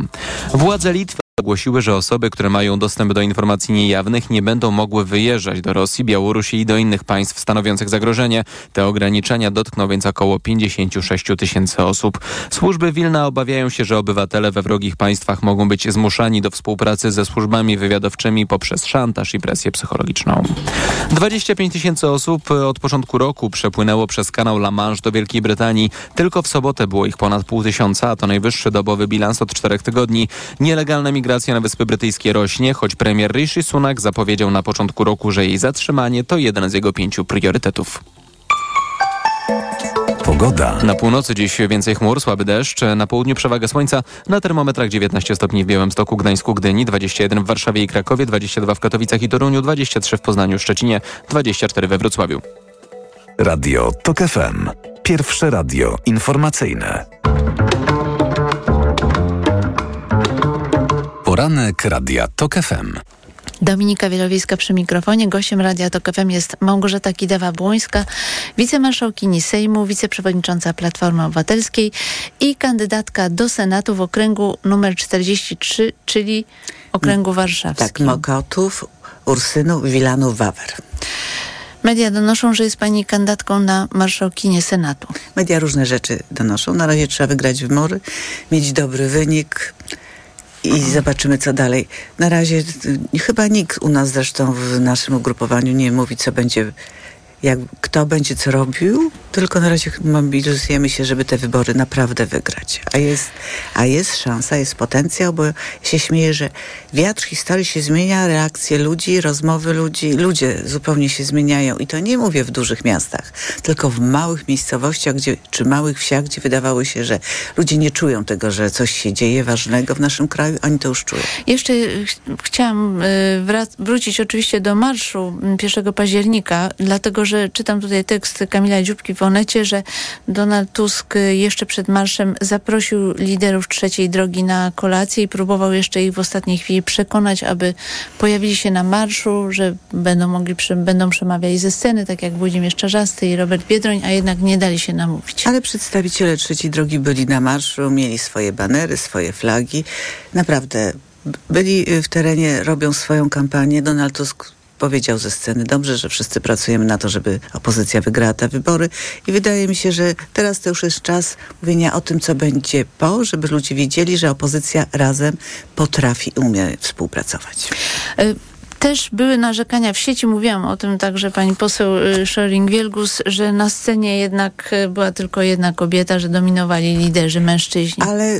Władze Litwy ogłosiły, że osoby, które mają dostęp do informacji niejawnych nie będą mogły wyjeżdżać do Rosji, Białorusi i do innych państw stanowiących zagrożenie. Te ograniczenia dotkną więc około 56 tysięcy osób. Służby Wilna obawiają się, że obywatele we wrogich państwach mogą być zmuszani do współpracy ze służbami wywiadowczymi poprzez szantaż i presję psychologiczną. 25 tysięcy osób od początku roku przepłynęło przez kanał La Manche do Wielkiej Brytanii. Tylko w sobotę było ich ponad pół tysiąca, a to najwyższy dobowy bilans od czterech tygodni. Nielegalne migracje migracja na Wyspy Brytyjskie rośnie, choć premier Rishi Sunak zapowiedział na początku roku, że jej zatrzymanie to jeden z jego pięciu priorytetów. Pogoda. Na północy dziś więcej chmur, słaby deszcz, na południu przewaga słońca, na termometrach 19 stopni w Białymstoku, Gdańsku, Gdyni, 21 w Warszawie i Krakowie, 22 w Katowicach i Toruniu, 23 w Poznaniu, Szczecinie, 24 we Wrocławiu. Radio TOK FM. Pierwsze radio informacyjne. Poranek Radia TOK FM. Dominika Wielowiejska przy mikrofonie. Gościem Radia TOK FM jest Małgorzata Kidawa-Błońska, wicemarszałkini Sejmu, wiceprzewodnicząca Platformy Obywatelskiej i kandydatka do Senatu w okręgu numer 43, czyli okręgu warszawskim. Tak, Mokotów, Ursynów, Wilanów, Wawer. Media donoszą, że jest pani kandydatką na marszałkinię Senatu. Media różne rzeczy donoszą. Na razie trzeba wygrać wybory, mieć dobry wynik, i zobaczymy, co dalej. Na razie chyba nikt u nas zresztą w naszym ugrupowaniu nie mówi, co będzie jak kto będzie co robił, tylko na razie mobilizujemy się, żeby te wybory naprawdę wygrać. A jest, a jest szansa, jest potencjał, bo się śmieję, że wiatr historii się zmienia, reakcje ludzi, rozmowy ludzi, ludzie zupełnie się zmieniają. I to nie mówię w dużych miastach, tylko w małych miejscowościach, gdzie, czy małych wsiach, gdzie wydawało się, że ludzie nie czują tego, że coś się dzieje ważnego w naszym kraju, oni to już czują. Jeszcze ch chciałam y, wrócić oczywiście do marszu 1 października, dlatego, że czytam tutaj tekst Kamila Dziubki w Onecie, że Donald Tusk jeszcze przed marszem zaprosił liderów trzeciej drogi na kolację i próbował jeszcze ich w ostatniej chwili przekonać, aby pojawili się na marszu, że będą mogli, będą ze sceny, tak jak Włodzimierz Czarzasty i Robert Biedroń, a jednak nie dali się namówić. Ale przedstawiciele trzeciej drogi byli na marszu, mieli swoje banery, swoje flagi. Naprawdę byli w terenie, robią swoją kampanię. Donald Tusk powiedział ze sceny, dobrze, że wszyscy pracujemy na to, żeby opozycja wygrała te wybory i wydaje mi się, że teraz to już jest czas mówienia o tym, co będzie po, żeby ludzie wiedzieli, że opozycja razem potrafi i umie współpracować. Y też były narzekania w sieci, mówiłam o tym także pani poseł y, Schering-Wielgus, że na scenie jednak y, była tylko jedna kobieta, że dominowali liderzy, mężczyźni. Ale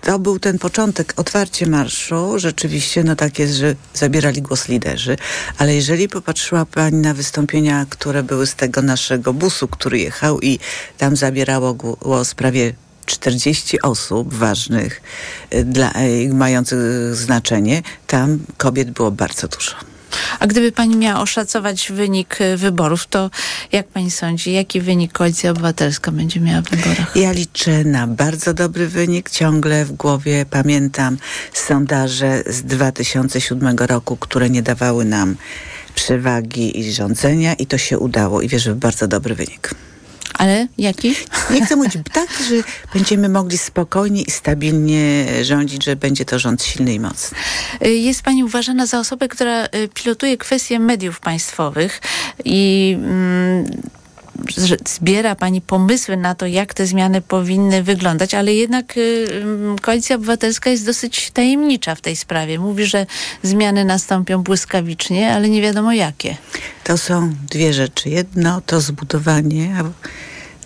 to był ten początek, otwarcie marszu. Rzeczywiście, no tak jest, że zabierali głos liderzy. Ale jeżeli popatrzyła pani na wystąpienia, które były z tego naszego busu, który jechał i tam zabierało głos prawie 40 osób ważnych, y, dla, y, mających znaczenie, tam kobiet było bardzo dużo. A gdyby pani miała oszacować wynik y, wyborów, to jak pani sądzi, jaki wynik Koalicja Obywatelska będzie miała w wyborach? Ja liczę na bardzo dobry wynik. Ciągle w głowie pamiętam sondaże z 2007 roku, które nie dawały nam przewagi i rządzenia i to się udało i wierzę w bardzo dobry wynik. Ale jaki? Nie chcę mówić tak, że będziemy mogli spokojnie i stabilnie rządzić, że będzie to rząd silny i mocny. Y, jest pani uważana za osobę, która y, pilotuje kwestie mediów państwowych i... Mm, zbiera Pani pomysły na to, jak te zmiany powinny wyglądać, ale jednak y, Koalicja Obywatelska jest dosyć tajemnicza w tej sprawie. Mówi, że zmiany nastąpią błyskawicznie, ale nie wiadomo jakie. To są dwie rzeczy. Jedno to zbudowanie,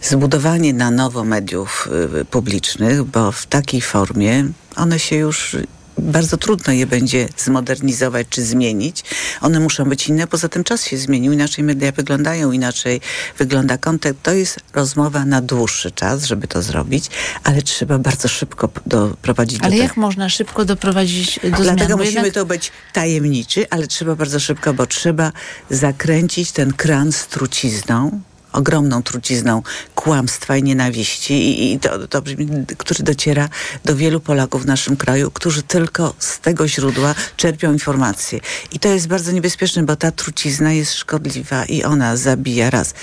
zbudowanie na nowo mediów y, publicznych, bo w takiej formie one się już bardzo trudno je będzie zmodernizować czy zmienić. One muszą być inne, poza tym czas się zmienił, inaczej media wyglądają, inaczej wygląda kontekst. To jest rozmowa na dłuższy czas, żeby to zrobić, ale trzeba bardzo szybko doprowadzić Ale do jak tego. można szybko doprowadzić do? Dlatego musimy jednak- to być tajemniczy, ale trzeba bardzo szybko, bo trzeba zakręcić ten kran z trucizną, ogromną trucizną kłamstwa i nienawiści, i, i to, to brzmi, który dociera do wielu Polaków w naszym kraju, którzy tylko z tego źródła czerpią informacje. I to jest bardzo niebezpieczne, bo ta trucizna jest szkodliwa i ona zabija raz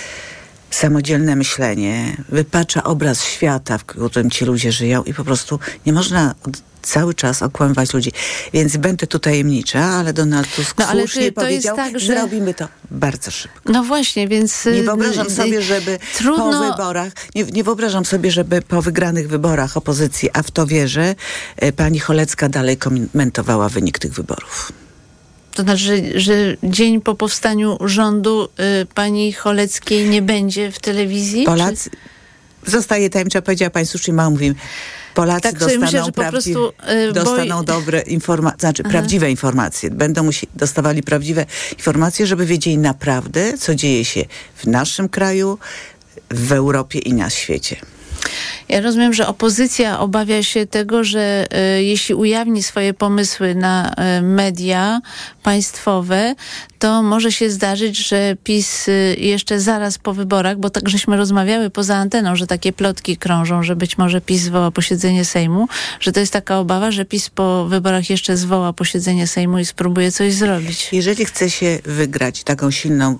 samodzielne myślenie, wypacza obraz świata, w którym ci ludzie żyją i po prostu nie można cały czas okłamywać ludzi. Więc będę tu tajemnicza, ale Donald Tusk No, ale słusznie to powiedział, tak, że że- robimy to bardzo szybko. No właśnie, więc... Nie y, wyobrażam y, sobie, żeby trudno... po wyborach, nie, nie wyobrażam sobie, żeby po wygranych wyborach opozycji, a w to wierzę, e, pani Cholecka dalej komentowała wynik tych wyborów. To znaczy, że, że dzień po powstaniu rządu y, pani Choleckiej nie będzie w telewizji? Polacy, zostaje tajemnicza, powiedziała pani słusznie, mało mówimy. Polacy Tak dostaną, myślę, że po prawdziwe- prostu, y, dostaną boi- dobre informacje, znaczy Aha. prawdziwe informacje. Będą musi, dostawali prawdziwe informacje, żeby wiedzieli naprawdę, co dzieje się w naszym kraju, w Europie i na świecie. Ja rozumiem, że opozycja obawia się tego, że y, jeśli ujawni swoje pomysły na y, media państwowe, to może się zdarzyć, że PiS y, jeszcze zaraz po wyborach, bo tak żeśmy rozmawiały poza anteną, że takie plotki krążą, że być może PiS zwoła posiedzenie Sejmu, że to jest taka obawa, że PiS po wyborach jeszcze zwoła posiedzenie Sejmu i spróbuje coś zrobić. Jeżeli chce się wygrać taką silną,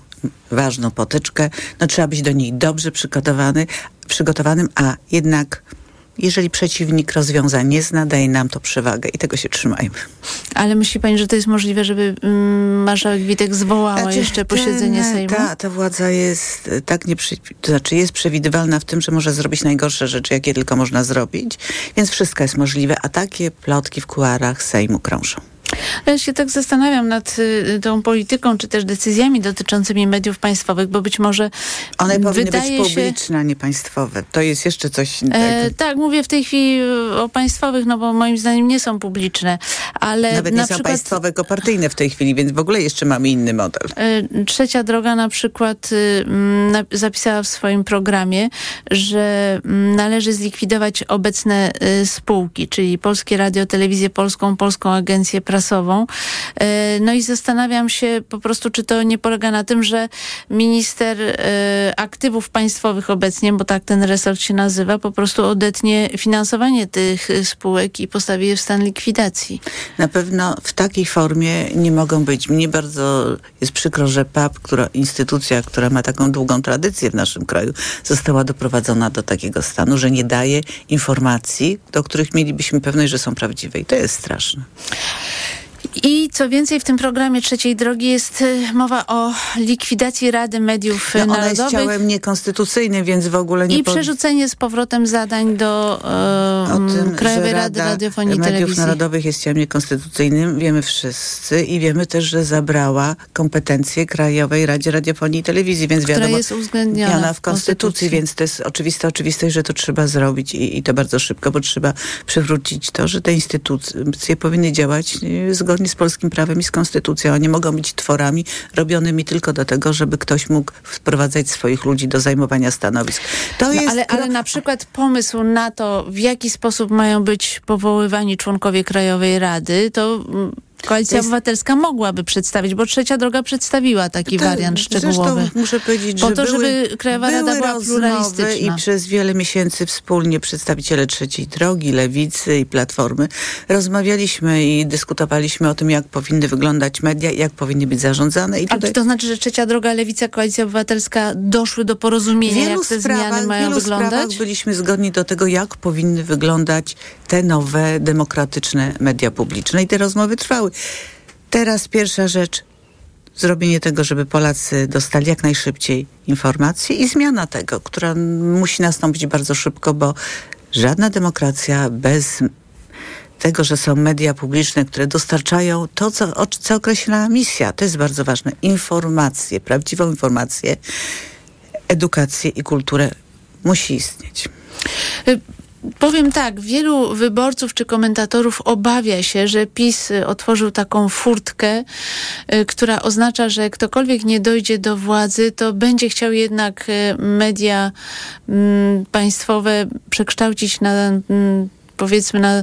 ważną potyczkę, no trzeba być do niej dobrze przygotowany, przygotowanym, a jednak jeżeli przeciwnik rozwiązań nie zna, daje nam to przewagę i tego się trzymajmy. Ale myśli pani, że to jest możliwe, żeby mm, marszałek Witek zwołała Znaczy, jeszcze posiedzenie ten, Sejmu? Ta, ta władza jest e, tak nieprzy... to znaczy jest przewidywalna w tym, że może zrobić najgorsze rzeczy, jakie tylko można zrobić, więc wszystko jest możliwe, a takie plotki w kuarach Sejmu krążą. Ja się tak zastanawiam nad y, tą polityką, czy też decyzjami dotyczącymi mediów państwowych, bo być może One powinny być publiczne, a nie państwowe. To jest jeszcze coś innego. E, tak, mówię w tej chwili o państwowych, no bo moim zdaniem nie są publiczne, ale Nawet na nie są przykład państwowe, tylko partyjne w tej chwili, więc w ogóle jeszcze mamy inny model. E, Trzecia droga na przykład y, na- zapisała w swoim programie, że należy zlikwidować obecne y, spółki, czyli Polskie Radio, Telewizję Polską, Polską Agencję Prasową. E, No i zastanawiam się po prostu, czy to nie polega na tym, że minister e, aktywów państwowych obecnie, bo tak ten resort się nazywa, po prostu odetnie finansowanie tych spółek i postawi je w stan likwidacji. Na pewno w takiej formie nie mogą być. Mnie bardzo jest przykro, że PAP, która, instytucja, która ma taką długą tradycję w naszym kraju, została doprowadzona do takiego stanu, że nie daje informacji, do których mielibyśmy pewność, że są prawdziwe. I to jest straszne. I co więcej, w tym programie Trzeciej Drogi jest y, mowa o likwidacji Rady Mediów No, ona jest Narodowych ciałem niekonstytucyjnym, więc w ogóle nie i po- przerzucenie z powrotem zadań do o tym, Krajowej że Rady Rada Radiofonii i Mediów Telewizji. Narodowych jest ciałem niekonstytucyjnym, wiemy wszyscy i wiemy też, że zabrała kompetencje Krajowej Radzie Radiofonii i Telewizji, więc Która wiadomo, jest uwzględniona w w konstytucji, Konstytucji. więc to jest oczywiste, oczywistość, że to trzeba zrobić i, i to bardzo szybko, bo trzeba przywrócić to, że te instytucje powinny działać e, zgodnie z polskim prawem i z konstytucją, a nie mogą być tworami robionymi tylko do tego, żeby ktoś mógł wprowadzać swoich ludzi do zajmowania stanowisk. To No, jest ale, ale na przykład pomysł na to, w jaki sposób mają być powoływani członkowie Krajowej Rady, to mm, Koalicja jest- Obywatelska mogłaby przedstawić, bo Trzecia Droga przedstawiła taki Tak, wariant szczegółowy. Muszę powiedzieć, Po że to, były, żeby Krajowa były Rada była pluralistyczna. i przez wiele miesięcy wspólnie przedstawiciele Trzeciej Drogi, Lewicy i Platformy rozmawialiśmy i dyskutowaliśmy o tym, jak powinny wyglądać media jak powinny być zarządzane. I A tutaj czy to znaczy, że Trzecia Droga, Lewica, Koalicja Obywatelska doszły do porozumienia, wielu jak te sprawach, zmiany mają wielu wyglądać? byliśmy zgodni do tego, jak powinny wyglądać te nowe, demokratyczne media publiczne i te rozmowy trwały. Teraz pierwsza rzecz. zrobienie tego, żeby Polacy dostali jak najszybciej informacje i zmiana tego, która musi nastąpić bardzo szybko, bo żadna demokracja bez tego, że są media publiczne, które dostarczają to, co, co określa misja. To jest bardzo ważne. Informacje, prawdziwą informację, edukację i kulturę musi istnieć. Powiem tak, wielu wyborców czy komentatorów obawia się, że PiS y, otworzył taką furtkę, y, która oznacza, że ktokolwiek nie dojdzie do władzy, to będzie chciał jednak y, media mm, państwowe przekształcić na mm, powiedzmy na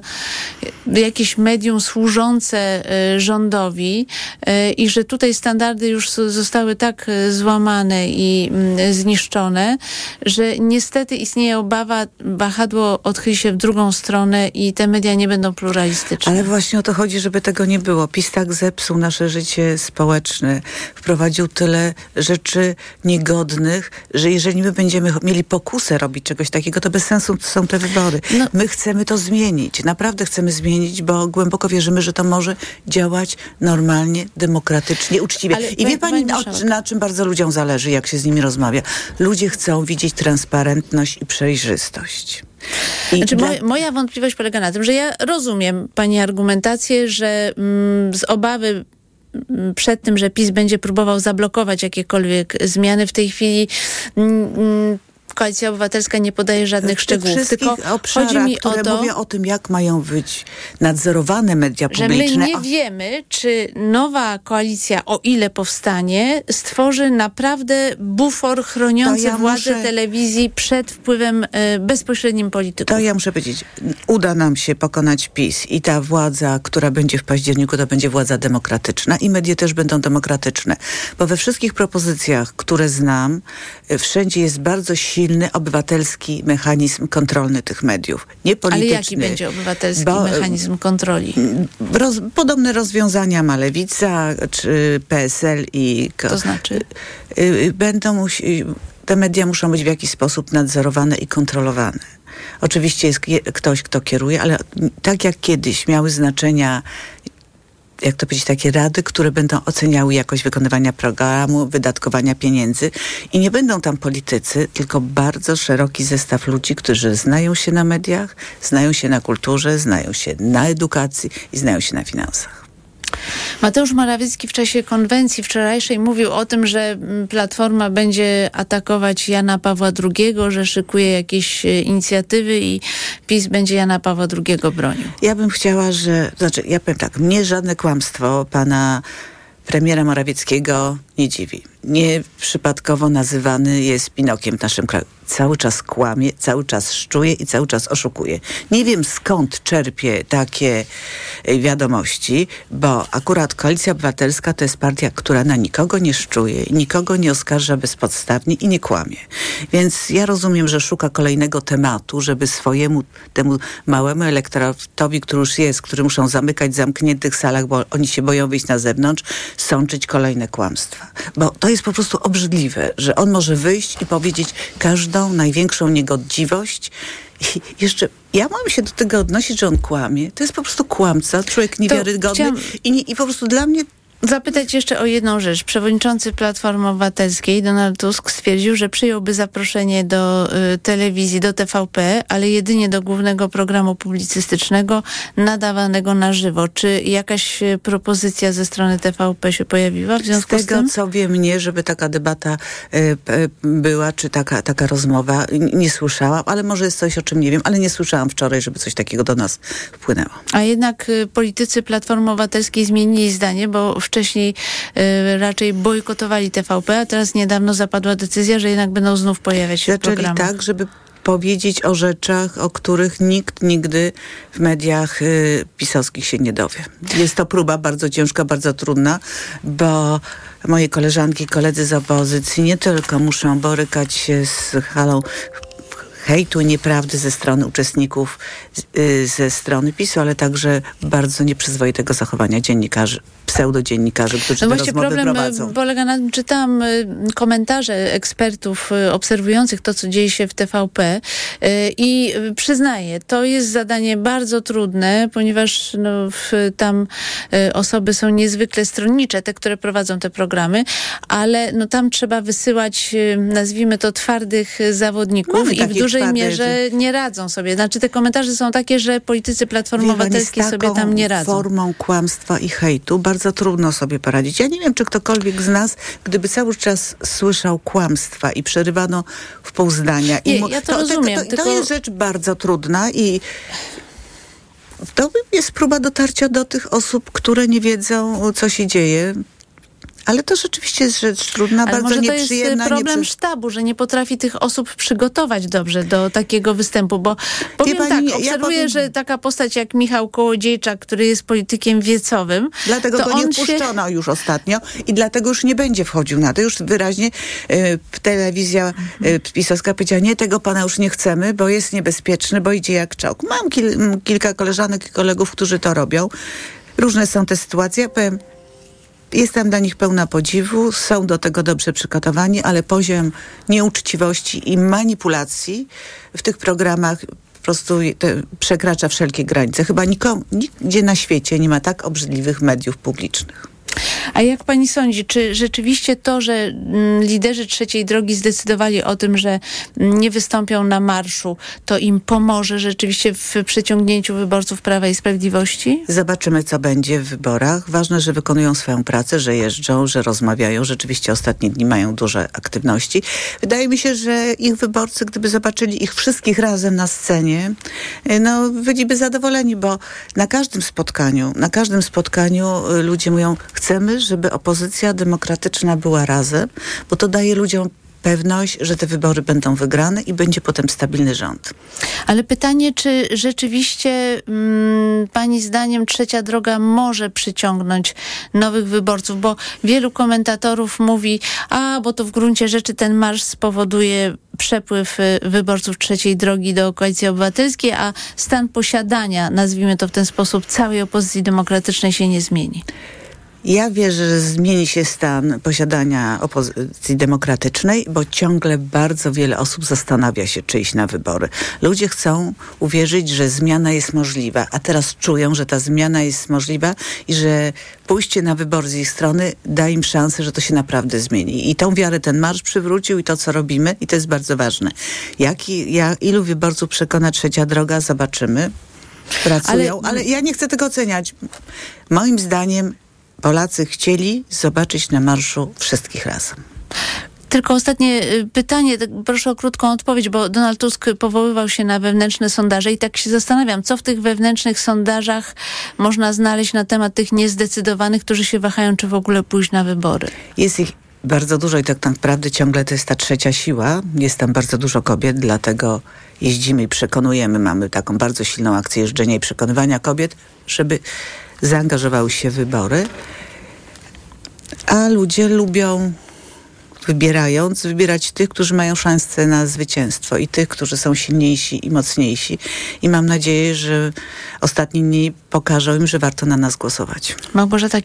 jakieś medium służące y, rządowi y, i że tutaj standardy już zostały tak y, złamane i mm, zniszczone, że niestety istnieje obawa, wahadło odchyli się w drugą stronę i te media nie będą pluralistyczne. Ale właśnie o to chodzi, żeby tego nie było. PiS tak zepsuł nasze życie społeczne, wprowadził tyle rzeczy niegodnych, że jeżeli my będziemy mieli pokusę robić czegoś takiego, to bez sensu są te wybory. No. My chcemy to zmienić. Naprawdę chcemy zmienić, bo głęboko wierzymy, że to może działać normalnie, demokratycznie, uczciwie. Ale I wie pani, pani o, marszałek. na czym bardzo ludziom zależy, jak się z nimi rozmawia? Ludzie chcą widzieć transparentność i przejrzystość. I Znaczy, dla- moja, moja wątpliwość polega na tym, że ja rozumiem Pani argumentację, że mm, z obawy mm, przed tym, że PiS będzie próbował zablokować jakiekolwiek zmiany, w tej chwili mm, mm, Koalicja Obywatelska nie podaje żadnych szczegółów. Tylko chodzi mi o to, mówią o tym, jak mają być nadzorowane media że my publiczne. nie wiemy, czy nowa koalicja, o ile powstanie, stworzy naprawdę bufor chroniący ja władzę muszę- telewizji przed wpływem e, bezpośrednim polityków. To ja muszę powiedzieć, uda nam się pokonać PiS i ta władza, która będzie w październiku, to będzie władza demokratyczna i media też będą demokratyczne. Bo we wszystkich propozycjach, które znam, y, wszędzie jest bardzo silny obywatelski mechanizm kontrolny tych mediów. Nie Ale polityczny. jaki będzie obywatelski Bo, y, mechanizm kontroli? Roz, podobne rozwiązania ma Lewica czy PSL i... To znaczy? y, y, Będą musi, te media muszą być w jakiś sposób nadzorowane i kontrolowane. Oczywiście jest ktoś, kto kieruje, ale tak jak kiedyś miały znaczenia jak to powiedzieć, takie rady, które będą oceniały jakość wykonywania programu, wydatkowania pieniędzy i nie będą tam politycy, tylko bardzo szeroki zestaw ludzi, którzy znają się na mediach, znają się na kulturze, znają się na edukacji i znają się na finansach. Mateusz Morawiecki w czasie konwencji wczorajszej mówił o tym, że mm, Platforma będzie atakować Jana Pawła II, że szykuje jakieś e, inicjatywy i PiS będzie Jana Pawła II bronił. Ja bym chciała, że, znaczy ja powiem tak, mnie żadne kłamstwo pana premiera Morawieckiego nie dziwi. Nie przypadkowo nazywany jest Pinokiem w naszym kraju. Cały czas kłamie, cały czas szczuje i cały czas oszukuje. Nie wiem skąd czerpie takie y, wiadomości, bo akurat Koalicja Obywatelska to jest partia, która na nikogo nie szczuje, nikogo nie oskarża bezpodstawnie i nie kłamie. Więc ja rozumiem, że szuka kolejnego tematu, żeby swojemu temu małemu elektoratowi, który już jest, który muszą zamykać w zamkniętych salach, bo oni się boją wyjść na zewnątrz, sączyć kolejne kłamstwa. Bo to jest po prostu obrzydliwe, że on może wyjść i powiedzieć każdą największą niegodziwość. I jeszcze ja mam się do tego odnosić, że on kłamie. To jest po prostu kłamca, człowiek niewiarygodny. chciałam- I, nie, I po prostu dla mnie Zapytać jeszcze o jedną rzecz. Przewodniczący Platformy Obywatelskiej Donald Tusk stwierdził, że przyjąłby zaproszenie do y, telewizji, do TVP, ale jedynie do głównego programu publicystycznego nadawanego na żywo. Czy jakaś y, propozycja ze strony TVP się pojawiła w Z związku z, tego, tym? co wiem, nie, żeby taka debata p- była, czy taka, taka rozmowa, nie słyszałam, ale może jest coś, o czym nie wiem, ale nie słyszałam wczoraj, żeby coś takiego do nas wpłynęło. A jednak y, politycy Platformy Obywatelskiej zmienili zdanie, bo wcześniej y, raczej bojkotowali TVP, a teraz niedawno zapadła decyzja, że jednak będą znów pojawiać się w Zaczęli programach. tak, żeby powiedzieć o rzeczach, o których nikt nigdy w mediach y, pisowskich się nie dowie. Jest to próba bardzo ciężka, bardzo trudna, bo moje koleżanki i koledzy z opozycji nie tylko muszą borykać się z halą hejtu nieprawdy ze strony uczestników, y, ze strony PiSu, ale także bardzo nieprzyzwoitego zachowania dziennikarzy, pseudodziennikarzy, którzy No te rozmowy problem e, prowadzą. polega na tym, czytałam e, komentarze ekspertów obserwujących to, co dzieje się w TVP i przyznaję, to jest zadanie bardzo trudne, ponieważ no, tam osoby są niezwykle stronnicze, te, które prowadzą te programy, ale no, tam trzeba wysyłać, nazwijmy to, twardych zawodników Mamy i w dużej mierze nie radzą sobie. Znaczy te komentarze są takie, że politycy Platformy Wie Obywatelskiej sobie tam nie radzą. formą kłamstwa i hejtu bardzo trudno sobie poradzić. Ja nie wiem, czy ktokolwiek z nas, gdyby cały czas słyszał kłamstwa i przerywano w pół zdania. Nie, mu- ja to rozumiem, To, to, tylko- to jest rzecz bardzo trudna i to jest próba dotarcia do tych osób, które nie wiedzą, co się dzieje. Ale to rzeczywiście jest rzecz trudna, Ale bardzo może to jest y, problem nieprzy- sztabu, że nie potrafi tych osób przygotować dobrze do takiego występu, bo powiem pani, tak, ja obserwuję, powiem- że taka postać jak Michał Kołodziejczak, który jest politykiem wiecowym, Dlatego to go nie on się... już ostatnio i dlatego już nie będzie wchodził na to. Już wyraźnie e, telewizja e, pisowska powiedziała, nie, tego pana już nie chcemy, bo jest niebezpieczny, bo idzie jak czołg. Mam kil, kilka koleżanek i kolegów, którzy to robią. Różne są te sytuacje. Powiem, Jestem dla nich pełna podziwu, są do tego dobrze przygotowani, ale poziom nieuczciwości i manipulacji w tych programach po prostu te, przekracza wszelkie granice. Chyba nikomu, nigdzie na świecie nie ma tak obrzydliwych mediów publicznych. A jak pani sądzi, czy rzeczywiście to, że mm, liderzy trzeciej drogi zdecydowali o tym, że mm, nie wystąpią na marszu, to im pomoże rzeczywiście w przyciągnięciu wyborców Prawa i Sprawiedliwości? Zobaczymy, co będzie w wyborach. Ważne, że wykonują swoją pracę, że jeżdżą, że rozmawiają. Rzeczywiście ostatnie dni mają duże aktywności. Wydaje mi się, że ich wyborcy, gdyby zobaczyli ich wszystkich razem na scenie, y, no, byliby zadowoleni, bo na każdym spotkaniu, na każdym spotkaniu y, ludzie mówią, chcemy, żeby opozycja demokratyczna była razem, bo to daje ludziom pewność, że te wybory będą wygrane i będzie potem stabilny rząd. Ale pytanie, czy rzeczywiście mm, Pani zdaniem trzecia droga może przyciągnąć nowych wyborców? Bo wielu komentatorów mówi, a bo to w gruncie rzeczy ten marsz spowoduje przepływ y, wyborców trzeciej drogi do Koalicji Obywatelskiej, a stan posiadania, nazwijmy to w ten sposób, całej opozycji demokratycznej się nie zmieni. Ja wierzę, że zmieni się stan posiadania opozycji demokratycznej, bo ciągle bardzo wiele osób zastanawia się, czy iść na wybory. Ludzie chcą uwierzyć, że zmiana jest możliwa, a teraz czują, że ta zmiana jest możliwa i że pójście na wybory z ich strony da im szansę, że to się naprawdę zmieni. I tą wiarę ten marsz przywrócił i to, co robimy, i to jest bardzo ważne. Jaki, ja, ilu wyborców przekona trzecia droga, zobaczymy. Pracują, ale, ale ja nie chcę tego oceniać. Moim zdaniem Polacy chcieli zobaczyć na marszu wszystkich razem. Tylko ostatnie y, pytanie, tak proszę o krótką odpowiedź, bo Donald Tusk powoływał się na wewnętrzne sondaże i tak się zastanawiam, co w tych wewnętrznych sondażach można znaleźć na temat tych niezdecydowanych, którzy się wahają, czy w ogóle pójść na wybory. Jest ich bardzo dużo i tak naprawdę ciągle to jest ta trzecia siła. Jest tam bardzo dużo kobiet, dlatego jeździmy i przekonujemy. Mamy taką bardzo silną akcję jeżdżenia i przekonywania kobiet, żeby zaangażowały się w wybory. A ludzie lubią wybierając, wybierać tych, którzy mają szansę na zwycięstwo i tych, którzy są silniejsi i mocniejsi. I mam nadzieję, że ostatni dni pokażą im, że warto na nas głosować. Małgorzata